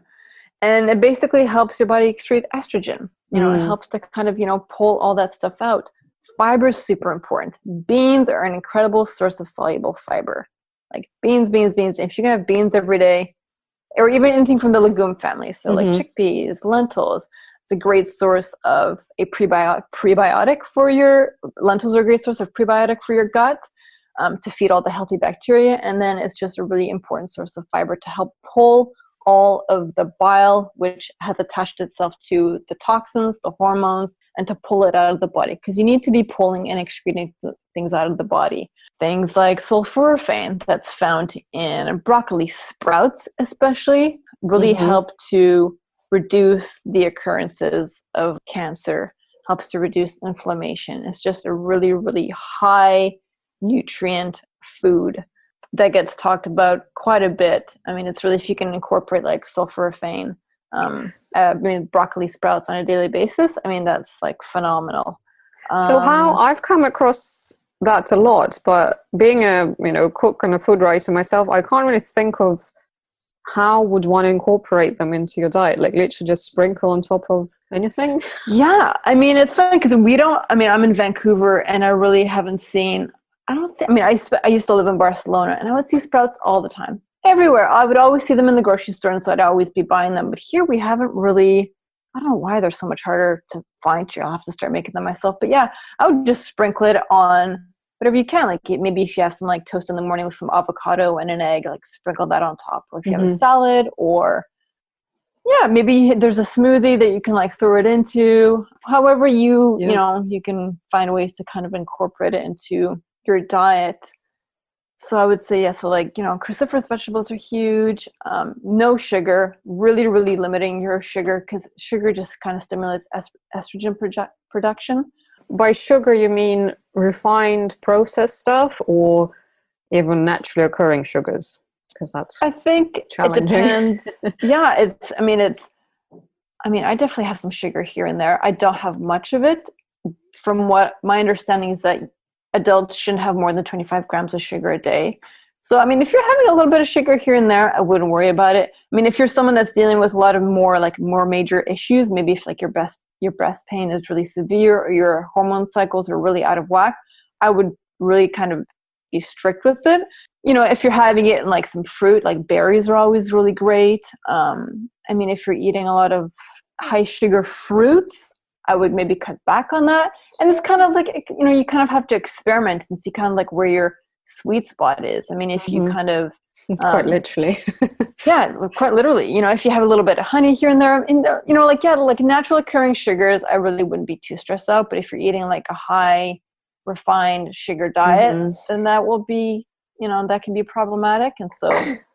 S2: and it basically helps your body excrete estrogen. You know, mm. it helps to kind of, you know, pull all that stuff out. Fiber is super important. Beans are an incredible source of soluble fiber. Like beans, beans, beans. If you're gonna have beans every day, or even anything from the legume family, so mm-hmm. like chickpeas, lentils, it's a great source of a prebiotic, prebiotic for your lentils are a great source of prebiotic for your gut um, to feed all the healthy bacteria, and then it's just a really important source of fiber to help pull all of the bile which has attached itself to the toxins, the hormones, and to pull it out of the body because you need to be pulling and excreting th- things out of the body. Things like sulforaphane that's found in broccoli sprouts, especially, really mm-hmm. help to reduce the occurrences of cancer, helps to reduce inflammation. It's just a really, really high nutrient food that gets talked about quite a bit. I mean, it's really if you can incorporate like sulforaphane, um, uh, I mean, broccoli sprouts on a daily basis. I mean, that's like phenomenal.
S1: Um, so how I've come across that a lot, but being a you know cook and a food writer myself, I can't really think of how would one incorporate them into your diet. Like literally just sprinkle on top of anything.
S2: Yeah, I mean it's funny because we don't. I mean, I'm in Vancouver and I really haven't seen I don't see, I mean, I, I used to live in Barcelona and I would see sprouts all the time, everywhere. I would always see them in the grocery store, and so I'd always be buying them. But here we haven't really, I don't know why they're so much harder to find here. I'll have to start making them myself. But yeah, I would just sprinkle it on whatever you can. Like maybe if you have some like toast in the morning with some avocado and an egg, like sprinkle that on top. Or if you mm-hmm. have a mm-hmm. salad or yeah maybe there's a smoothie that you can like throw it into however you yeah. you know you can find ways to kind of incorporate it into your diet. So i would say yeah so like you know cruciferous vegetables are huge um, no sugar really really limiting your sugar because sugar just kind of stimulates est- estrogen produ- production.
S1: By sugar you mean refined processed stuff or even naturally occurring sugars? Because that's
S2: i think it depends. [laughs] Yeah it's i mean it's i mean i definitely have some sugar here and there. I don't have much of it. From what my understanding is that adults shouldn't have more than 25 grams of sugar a day. So, I mean, if you're having a little bit of sugar here and there, I wouldn't worry about it. I mean, if you're someone that's dealing with a lot of more like more major issues, maybe if like your breast your breast pain is really severe or your hormone cycles are really out of whack, I would really kind of be strict with it. You know, if you're having it in like some fruit, like berries are always really great. Um, I mean, if you're eating a lot of high sugar fruits, I would maybe cut back on that. And it's kind of like, you know, you kind of have to experiment and see kind of like where your sweet spot is. I mean, if you mm-hmm. kind of. [laughs]
S1: Um, quite literally. [laughs]
S2: yeah, quite literally. You know, if you have a little bit of honey here and there, in there, you know, like, yeah, like natural occurring sugars, I really wouldn't be too stressed out. But if you're eating like a high refined sugar diet, mm-hmm. then that will be, you know, that can be problematic. And so [laughs]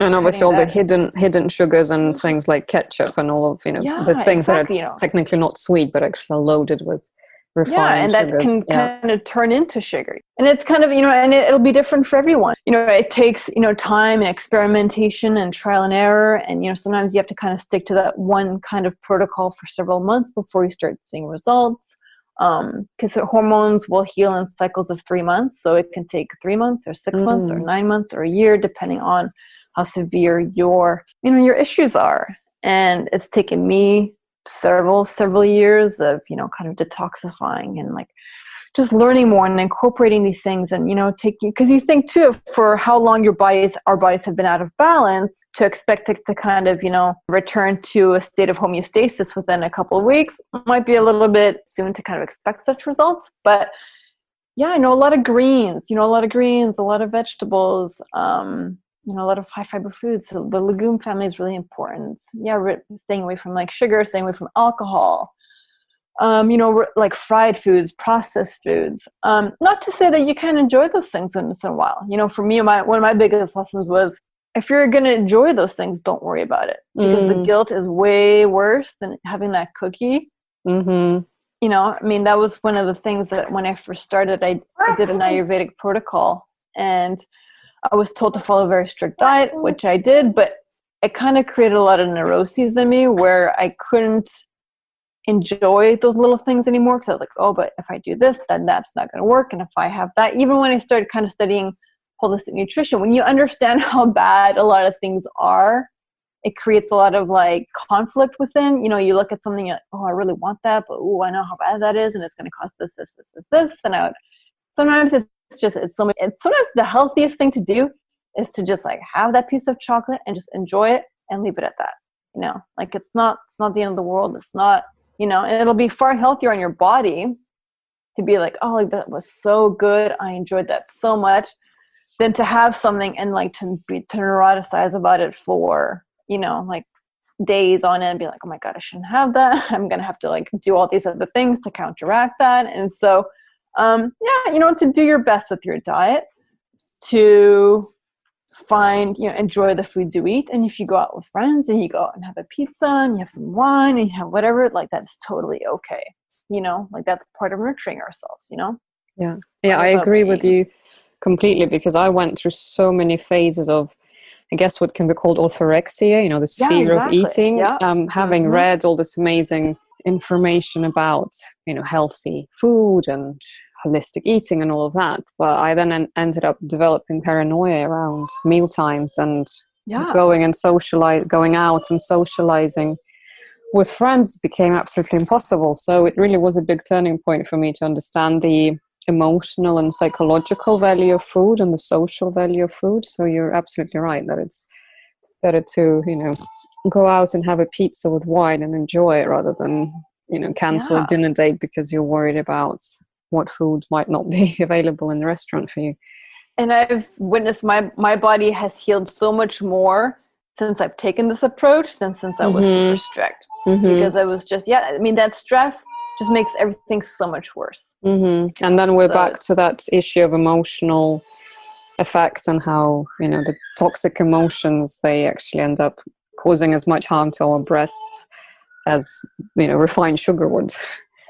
S1: and obviously all the hidden hidden sugars and things like ketchup and all of you know yeah, the things exactly, that are technically not sweet but actually loaded with refined yeah
S2: and that
S1: sugars.
S2: can yeah. kind of turn into sugar and it's kind of you know and it, will be different for everyone you know it takes you know time and experimentation and trial and error and you know sometimes you have to kind of stick to that one kind of protocol for several months before you start seeing results because um, hormones will heal in cycles of three months so it can take three months or six mm. months or mm. nine months or a year depending on how severe your you know your issues are. And it's taken me several several years of you know kind of detoxifying and like just learning more and incorporating these things and you know taking because you think too for how long your bodies our bodies have been out of balance to expect it to kind of you know return to a state of homeostasis within a couple of weeks might be a little bit soon to kind of expect such results. But yeah i know a lot of greens you know a lot of greens a lot of vegetables um you know a lot of high fiber foods. So the legume family is really important. Yeah staying away from like sugar staying away from alcohol. Um, you know like fried foods processed foods. Um, not to say that you can't enjoy those things once in a while. You know for me my one of my biggest lessons was if you're going to enjoy those things don't worry about it. Because mm. the guilt is way worse than having that cookie.
S1: Mm-hmm.
S2: you know i mean that was one of the things that when i first started i, I did an ayurvedic protocol. And I was told to follow a very strict diet, which I did, but it kind of created a lot of neuroses in me where I couldn't enjoy those little things anymore because I was like, oh, but if I do this, then that's not going to work. And if I have that, even when I started kind of studying holistic nutrition, when you understand [laughs] how bad a lot of things are, it creates a lot of like conflict within. You know, you look at something like, oh, I really want that, but oh, I know how bad that is, and it's going to cost this, this, this, this, this. And I would, sometimes it's just it's so. It's sometimes the healthiest thing to do is to just like have that piece of chocolate and just enjoy it and leave it at that. You know, like it's not it's not the end of the world. It's not you know, and it'll be far healthier on your body to be like, oh, like that was so good. I enjoyed that so much than to have something and like to be to neuroticize about it for you know like days on end be like oh my god i shouldn't have that [laughs] i'm gonna have to like do all these other things to counteract that and so um yeah you know to do your best with your diet to find you know enjoy the foods you eat and if you go out with friends and you go out and have a pizza and you have some wine and you have whatever like that's totally okay you know like that's part of nurturing ourselves you know
S1: yeah yeah i agree with you completely because I went through so many phases of, I guess, what can be called orthorexia, you know, this
S2: Yeah,
S1: fear
S2: exactly.
S1: of eating.
S2: Yeah.
S1: Um, having
S2: Mhm.
S1: read all this amazing information about, you know, healthy food and holistic eating and all of that. But I then en- ended up developing paranoia around meal times and
S2: yeah
S1: going and socialize, going out and socializing with friends became absolutely impossible. So it really was a big turning point for me to understand the emotional and psychological value of food and the social value of food. So you're absolutely right that it's better to, you know, go out and have a pizza with wine and enjoy it rather than, you know, cancel
S2: Yeah.
S1: a dinner date because you're worried about what food might not [laughs] be available in the restaurant for you.
S2: and i've witnessed my my body has healed so much more since i've taken this approach than since i was
S1: Mhm.
S2: super strict
S1: Mm-hmm.
S2: because i was just yeah i mean that stress just makes everything so much worse
S1: hmm And then we're
S2: So
S1: back to that issue of emotional effects and how you know the toxic emotions they actually end up causing as much harm to our breasts as you know refined sugar would.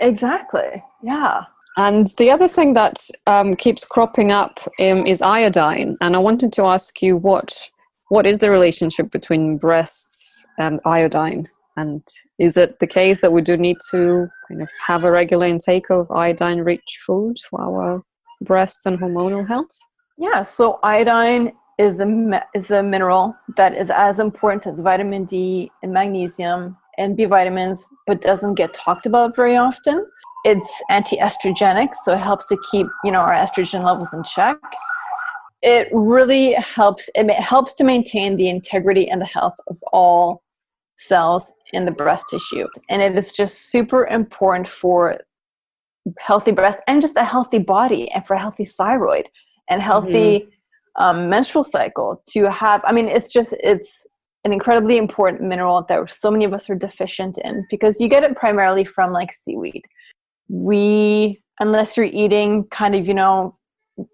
S2: exactly yeah
S1: And the other thing that um, keeps cropping up um, is iodine. And I wanted to ask you what what is the relationship between breasts and iodine? And is it the case that we do need to kind of have a regular intake of iodine-rich food for our breasts and hormonal health?
S2: Yeah, so iodine is a is a mineral that is as important as vitamin D and magnesium and B vitamins, but doesn't get talked about very often. It's anti-estrogenic, so it helps to keep you know our estrogen levels in check. It really helps. It helps to maintain the integrity and the health of all cells in the breast tissue, and it is just super important for healthy breasts and just a healthy body and for a healthy thyroid and healthy um, menstrual cycle to have i mean it's just it's an incredibly important mineral that so many of us are deficient in because you get it primarily from like seaweed we unless you're eating kind of you know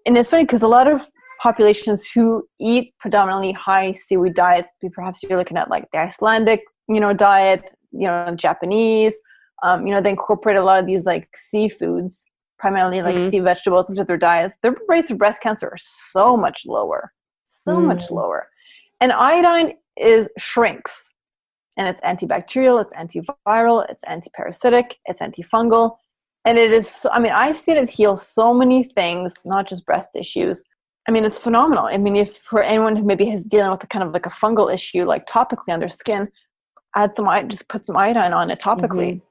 S2: and it's funny because a lot of populations who eat predominantly high seaweed diets perhaps you're looking at like the icelandic you know diet you know japanese um, you know they incorporate a lot of these like seafoods primarily like
S1: Mhm.
S2: sea vegetables into their diets their rates of breast cancer are so much lower so much
S1: Mm.
S2: lower and iodine is shrinks. And it's antibacterial it's antiviral it's antiparasitic it's antifungal. And it is so- i mean i've seen it heal so many things not just breast issues. I mean it's phenomenal. I mean if for anyone who maybe is dealing with a kind of like a fungal issue like topically on their skin add some i- just put some iodine on it topically.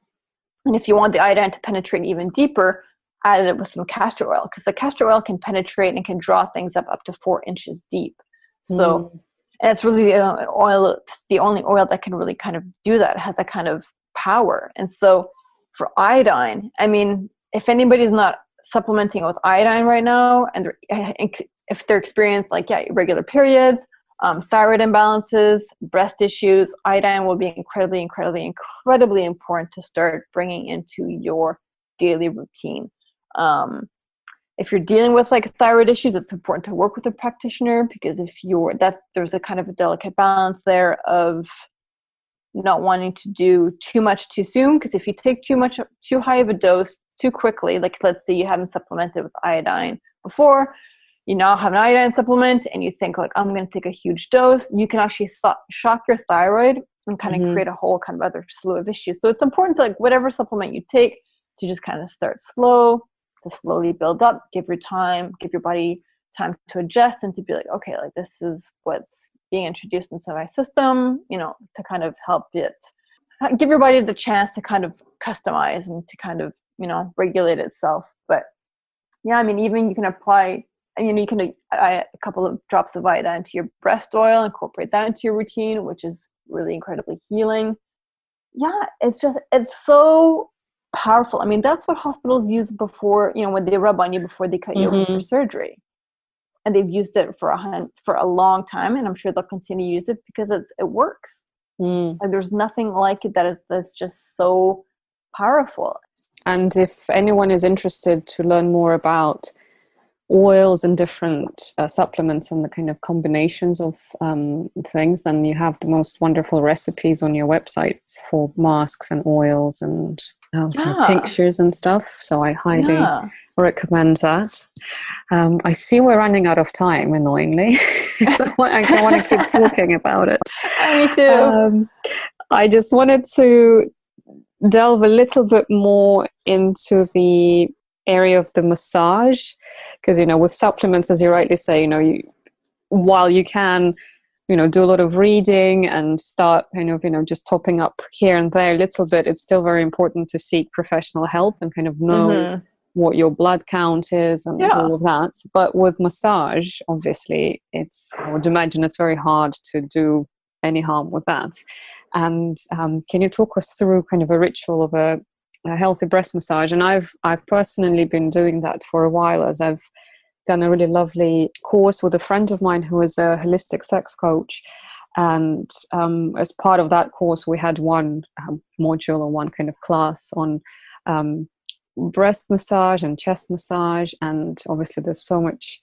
S2: And if you want the iodine to penetrate even deeper add it with some castor oil because the castor oil can penetrate and can draw things up up to four inches deep. So
S1: Mm.
S2: And it's really the uh, oil the only oil that can really kind of do that. Has that kind of power. And so for iodine i mean if anybody's not supplementing with iodine right now and they're, if they're experienced like yeah irregular periods um, thyroid imbalances breast issues iodine will be incredibly incredibly incredibly important to start bringing into your daily routine. Um, if you're dealing with like thyroid issues it's important to work with a practitioner because if you're that there's a kind of a delicate balance there of not wanting to do too much too soon because if you take too much too high of a dose too quickly like let's say you haven't supplemented with iodine before you now have an iodine supplement and you think like i'm going to take a huge dose you can actually th- shock your thyroid and kind of mm-hmm. create a whole kind of other slew of issues. So it's important to like whatever supplement you take to just kind of start slow, to slowly build up, give your time, give your body time to adjust and to be like, okay, like this is what's being introduced into my system, you know, to kind of help it uh, give your body the chance to kind of customize and to kind of, you know, regulate itself. But yeah, I mean, even you can apply I mean, you can add a couple of drops of Vita into your breast oil, incorporate that into your routine, which is really incredibly healing. Yeah, it's just it's so powerful. I mean, that's what hospitals use before you know when they rub on you before they cut you mm-hmm. open for surgery, and they've used it for a for a long time, and I'm sure they'll continue to use it because it's it works. Mm. Like there's nothing like it that is that's just so powerful.
S1: And if anyone is interested to learn more about oils and different uh, supplements and the kind of combinations of um, things, then you have the most wonderful recipes on your website for masks and oils and um, yeah. tinctures and stuff. So I highly yeah. recommend that. Um, I see we're running out of time, annoyingly. [laughs] so I don't want to keep [laughs] talking about it.
S2: Me too. Um,
S1: I just wanted to delve a little bit more into the area of the massage because you know with supplements as you rightly say you know you while you can you know do a lot of reading and start kind of you know just topping up here and there a little bit it's still very important to seek professional help and kind of know mm-hmm. what your blood count is and yeah. all of that but with massage obviously it's i would imagine it's very hard to do any harm with that and um, can you talk us through kind of a ritual of a a healthy breast massage and i've i've personally been doing that for a while as i've done a really lovely course with a friend of mine who is a holistic sex coach. And um, as part of that course we had one um, module or one kind of class on um, breast massage and chest massage. And obviously there's so much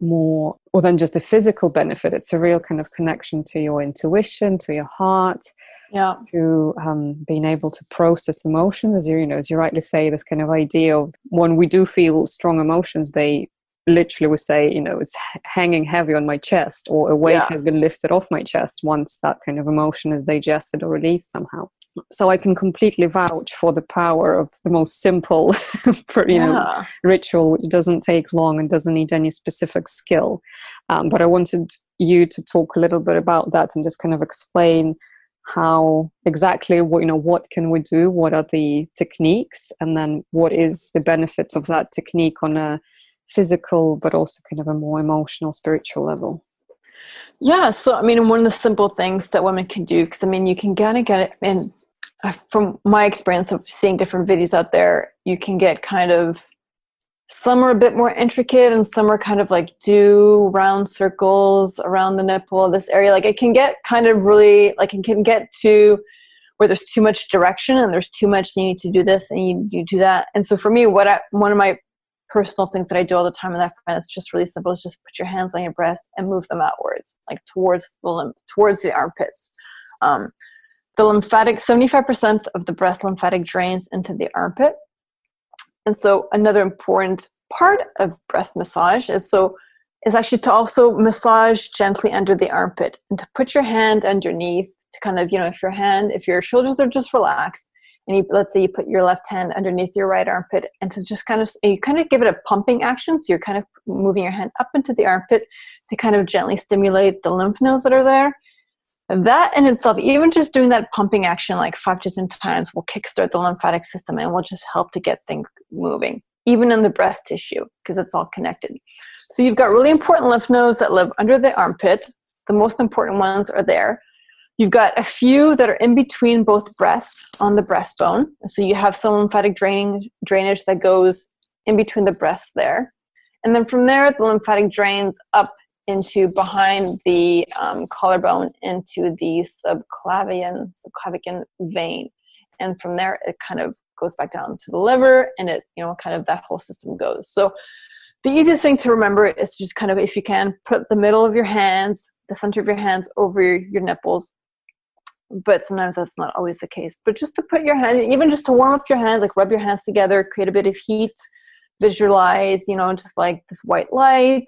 S1: more or than just the physical benefit. It's a real kind of connection to your intuition to your heart
S2: yeah.
S1: to um, being able to process emotions. As you, you know as you rightly say this kind of idea of when we do feel strong emotions they literally would say you know it's hanging heavy on my chest or a weight yeah. has been lifted off my chest once that kind of emotion is digested or released somehow so i can completely vouch for the power of the most simple [laughs] you yeah. know ritual which doesn't take long and doesn't need any specific skill um, but i wanted you to talk a little bit about that and just kind of explain how exactly what you know what can we do what are the techniques and then what is the benefit of that technique on a physical but also kind of a more emotional spiritual level?
S2: Yeah so i mean one of the simple things that women can do because i mean you can kind of get it and uh, from my experience of seeing different videos out there you can get kind of some are a bit more intricate and some are kind of like do round circles around the nipple this area. Like it can get kind of really like it can get to where there's too much direction and there's too much you need to do this and you, you do that. And so for me what I, one of my personal things that i do all the time with that friend is just really simple. It's just put your hands on your breast and move them outwards like towards the lymph towards the armpits. Um, the lymphatic 75% of the breast lymphatic drains into the armpit. And so another important part of breast massage is so is actually to also massage gently under the armpit and to put your hand underneath to kind of you know if your hand if your shoulders are just relaxed and you, let's say you put your left hand underneath your right armpit and to just kind of you kind of give it a pumping action so you're kind of moving your hand up into the armpit to kind of gently stimulate the lymph nodes that are there that in itself, even just doing that pumping action like five to 10 times will kickstart the lymphatic system and will just help to get things moving, even in the breast tissue, because it's all connected. So you've got really important lymph nodes that live under the armpit. The most important ones are there. You've got a few that are in between both breasts on the breastbone. So you have some lymphatic draining, drainage that goes in between the breasts there. And then from there, the lymphatic drains up into behind the um, collarbone into the subclavian subclavian vein and from there it kind of goes back down to the liver and it you know kind of that whole system goes so the easiest thing to remember is just kind of if you can put the middle of your hands the center of your hands over your nipples but sometimes that's not always the case. But just to put your hands even just to warm up your hands like rub your hands together create a bit of heat visualize you know just like this white light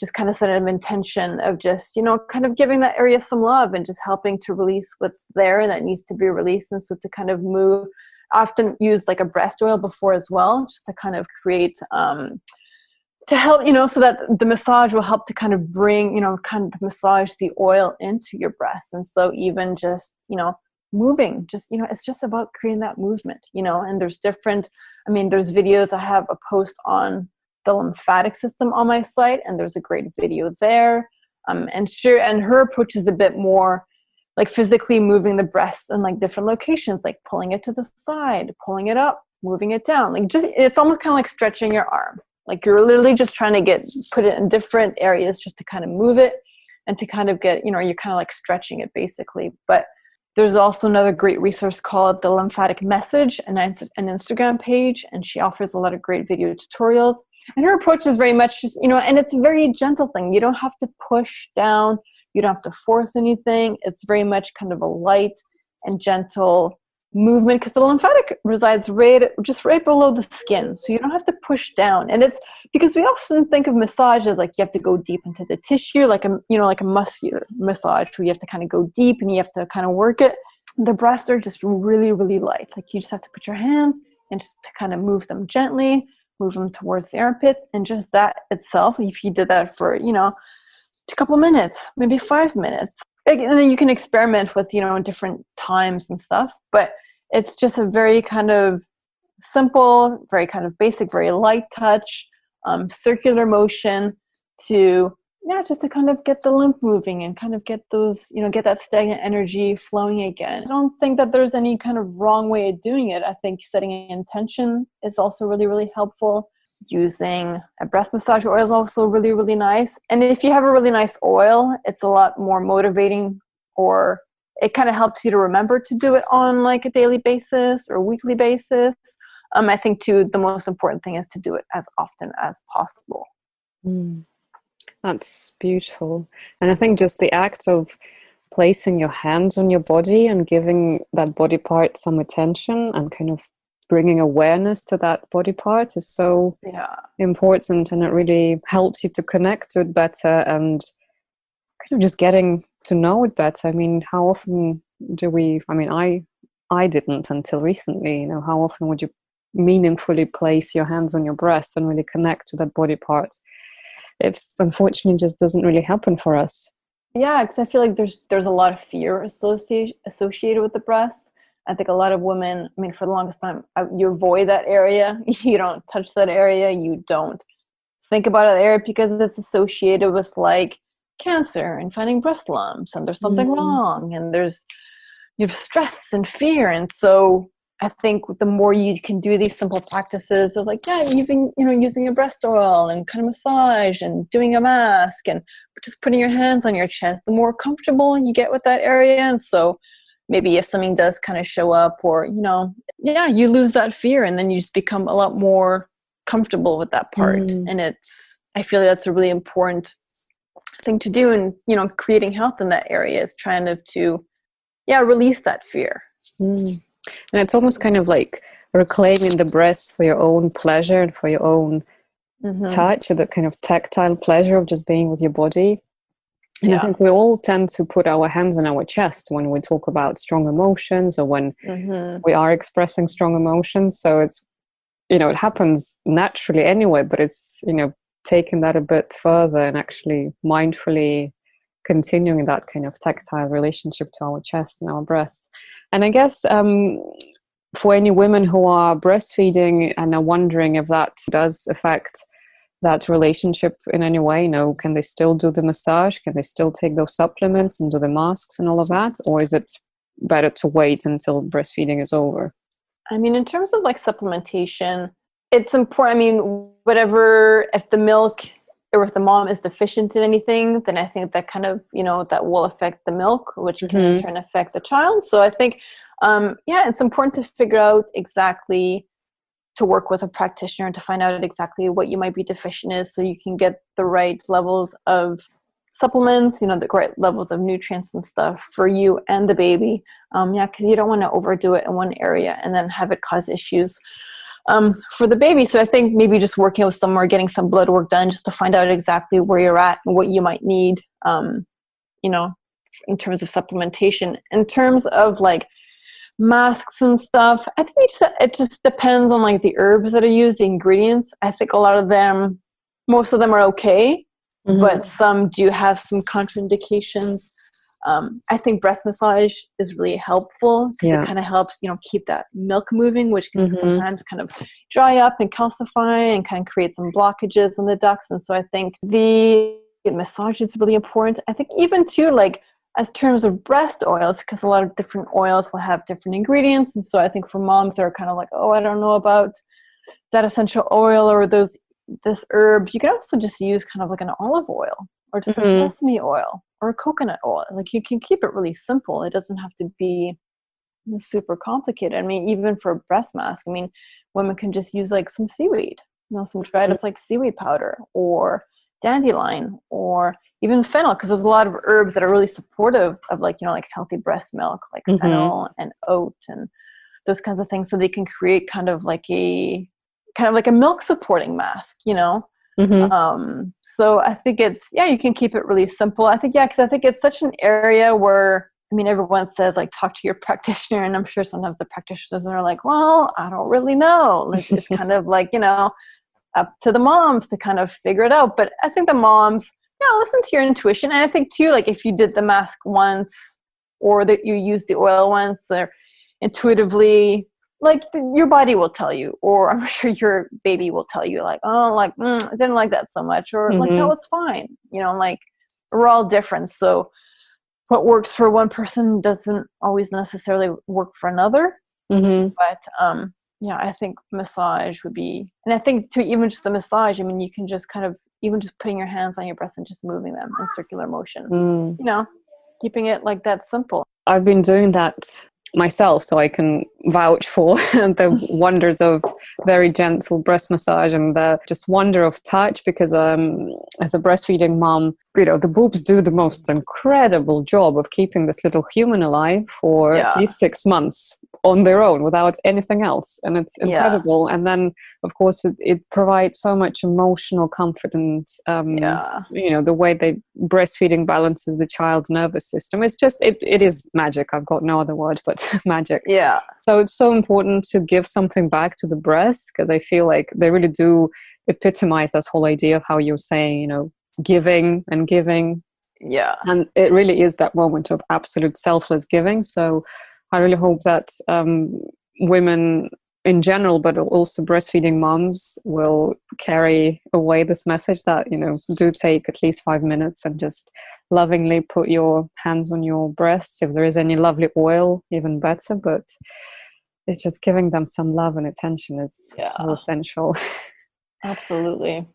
S2: just kind of set an intention of just you know kind of giving that area some love and just helping to release what's there and that needs to be released. And so to kind of move often use like a breast oil before as well just to kind of create um, to help you know so that the massage will help to kind of bring you know kind of massage the oil into your breast and so even just you know moving just you know it's just about creating that movement you know and there's different i mean there's videos i have a post on the lymphatic system on my site and there's a great video there. Um, and sure and her approach is a bit more like physically moving the breast in like different locations like pulling it to the side pulling it up moving it down like just it's almost kind of like stretching your arm like you're literally just trying to get put it in different areas just to kind of move it and to kind of get you know you're kind of like stretching it basically. But there's also another great resource called the lymphatic message an, an instagram page and she offers a lot of great video tutorials. And her approach is very much just you know and it's a very gentle thing. You don't have to push down. You don't have to force anything. It's very much kind of a light and gentle movement because the lymphatic resides right just right below the skin so you don't have to push down. And it's because we often think of massage as like you have to go deep into the tissue like a you know like a muscular massage where you have to kind of go deep and you have to kind of work it. The breasts are just really really light like you just have to put your hands and just to kind of move them gently move them towards the armpits and just that itself if you did that for you know a couple minutes maybe five minutes. And then you can experiment with you know different times and stuff but it's just a very kind of simple very kind of basic very light touch um, circular motion to yeah just to kind of get the lymph moving and kind of get those you know get that stagnant energy flowing again. I don't think that there's any kind of wrong way of doing it. I think setting an intention is also really really helpful. Using a breast massage oil is also really really nice. And if you have a really nice oil it's a lot more motivating or it kind of helps you to remember to do it on like a daily basis or weekly basis um, i think too the most important thing is to do it as often as possible
S1: mm. that's beautiful and i think just the act of placing your hands on your body and giving that body part some attention and kind of bringing awareness to that body part is so
S2: yeah.
S1: important and it really helps you to connect to it better and kind of just getting to know that i mean how often do we i mean i i didn't until recently you know how often would you meaningfully place your hands on your breast and really connect to that body part it's unfortunately just doesn't really happen for us
S2: yeah because i feel like there's there's a lot of fear associated associated with the breasts I think a lot of women, I mean, for the longest time, you avoid that area. [laughs] You don't touch that area. You don't think about that area because it's associated with like cancer and finding breast lumps and there's something mm-hmm. wrong and there's you have stress and fear. And so I think the more you can do these simple practices of like, yeah, you've been, you know, using a breast oil and kind of massage and doing a mask and just putting your hands on your chest, the more comfortable you get with that area. And so maybe if something does kind of show up or you know yeah you lose that fear and then you just become a lot more comfortable with that part mm. and it's i feel that's a really important thing to do and you know creating health in that area is trying to, to yeah release that fear
S1: mm. and it's almost kind of like reclaiming the breast for your own pleasure and for your own mm-hmm. touch the kind of tactile pleasure of just being with your body and yeah. I think we all tend to put our hands on our chest when we talk about strong emotions or when mm-hmm. we are expressing strong emotions. So it's, you know, it happens naturally anyway, but it's, you know, taking that a bit further and actually mindfully continuing that kind of tactile relationship to our chest and our breasts. And I guess um, for any women who are breastfeeding and are wondering if that does affect that relationship in any way? You know, can they still do the massage? Can they still take those supplements and do the masks and all of that? Or is it better to wait until breastfeeding is over?
S2: I mean, in terms of like supplementation, it's important. I mean, whatever, if the milk or if the mom is deficient in anything, then I think that kind of, you know, that will affect the milk, which mm-hmm. can in turn affect the child. So I think, um, yeah, it's important to figure out exactly to work with a practitioner to find out exactly what you might be deficient in so you can get the right levels of supplements you know the right levels of nutrients and stuff for you and the baby um, yeah because you don't want to overdo it in one area and then have it cause issues um, for the baby. So I think maybe just working with someone or getting some blood work done just to find out exactly where you're at and what you might need, um, you know, in terms of supplementation. In terms of like masks and stuff, I think it just, it just depends on like the herbs that are used, the ingredients. I think a lot of them, most of them are okay, mm-hmm. but some do have some contraindications. Um, I think breast massage is really helpful because yeah. it kind of helps, you know, keep that milk moving, which can mm-hmm. sometimes kind of dry up and calcify and kind of create some blockages in the ducts. And so I think the massage is really important. I think even too, like as terms of breast oils, because a lot of different oils will have different ingredients. And so I think for moms that are kind of like, oh, I don't know about that essential oil or those this herb, you can also just use kind of like an olive oil or just mm-hmm. a sesame oil or coconut oil. Like you can keep it really simple. It doesn't have to be super complicated. I mean, even for a breast mask, I mean, women can just use like some seaweed, you know, some dried up like seaweed powder or dandelion or even fennel because there's a lot of herbs that are really supportive of like you know like healthy breast milk like mm-hmm. fennel and oat and those kinds of things so they can create kind of like a kind of like a milk supporting mask you know Mm-hmm. Um, so I think it's yeah, you can keep it really simple. I think yeah, because I think it's such an area where I mean everyone says like talk to your [laughs] practitioner, and I'm sure sometimes the practitioners are like, well, I don't really know. It's kind of like you know up to the moms to kind of figure it out. But I think the moms, yeah, listen to your intuition, and I think too like if you did the mask once or that you used the oil once or intuitively like your body will tell you or i'm [laughs] sure your baby will tell you like oh like mm, i didn't like that so much or mm-hmm. like no mm-hmm. it's fine you know like we're all different so what works for one person doesn't always necessarily work for another mm-hmm. but um yeah i think massage would be and i think to even just the massage i mean you can just kind of even just putting your hands on your breast and just moving them in circular motion mm. you know keeping it like that simple
S1: i've been doing that myself so I can vouch for [laughs] the wonders of very gentle breast massage and the just wonder of touch because um, as a breastfeeding mom, you know, the boobs do the most incredible job of keeping this little human alive for yeah. at least six months on their own without anything else and it's incredible yeah. and then of course it, it, provides so much emotional comfort and um, yeah. you know the way they breastfeeding balances the child's nervous system it's just it, it is magic i've got no other word but [laughs] magic
S2: yeah
S1: so it's so important to give something back to the breast because i feel like they really do epitomize this whole idea of how you're saying you know giving and giving
S2: yeah
S1: and it really is that moment of absolute selfless giving so I really hope that um, women in general, but also breastfeeding moms will carry away this message that, you know, do take at least five minutes and just lovingly put your hands on your breasts. If there is any lovely oil, even better. But it's just giving them some love and attention is yeah. so essential. [laughs]
S2: Absolutely.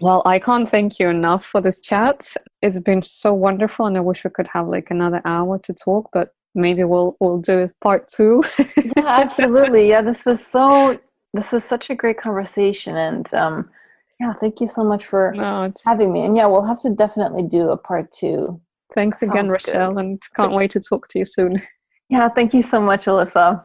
S1: Well, I can't thank you enough for this chat. It's been so wonderful, and I wish we could have like another hour to talk. But maybe we'll we'll do part two.
S2: yeah, absolutely. Yeah, this was so this was such a great conversation, and um, yeah, thank you so much for no, having me. And yeah, we'll have to definitely do a part two.
S1: Thanks again, Sounds Rochelle, good. and can't wait to talk to you soon.
S2: Yeah, thank you so much, Alissa.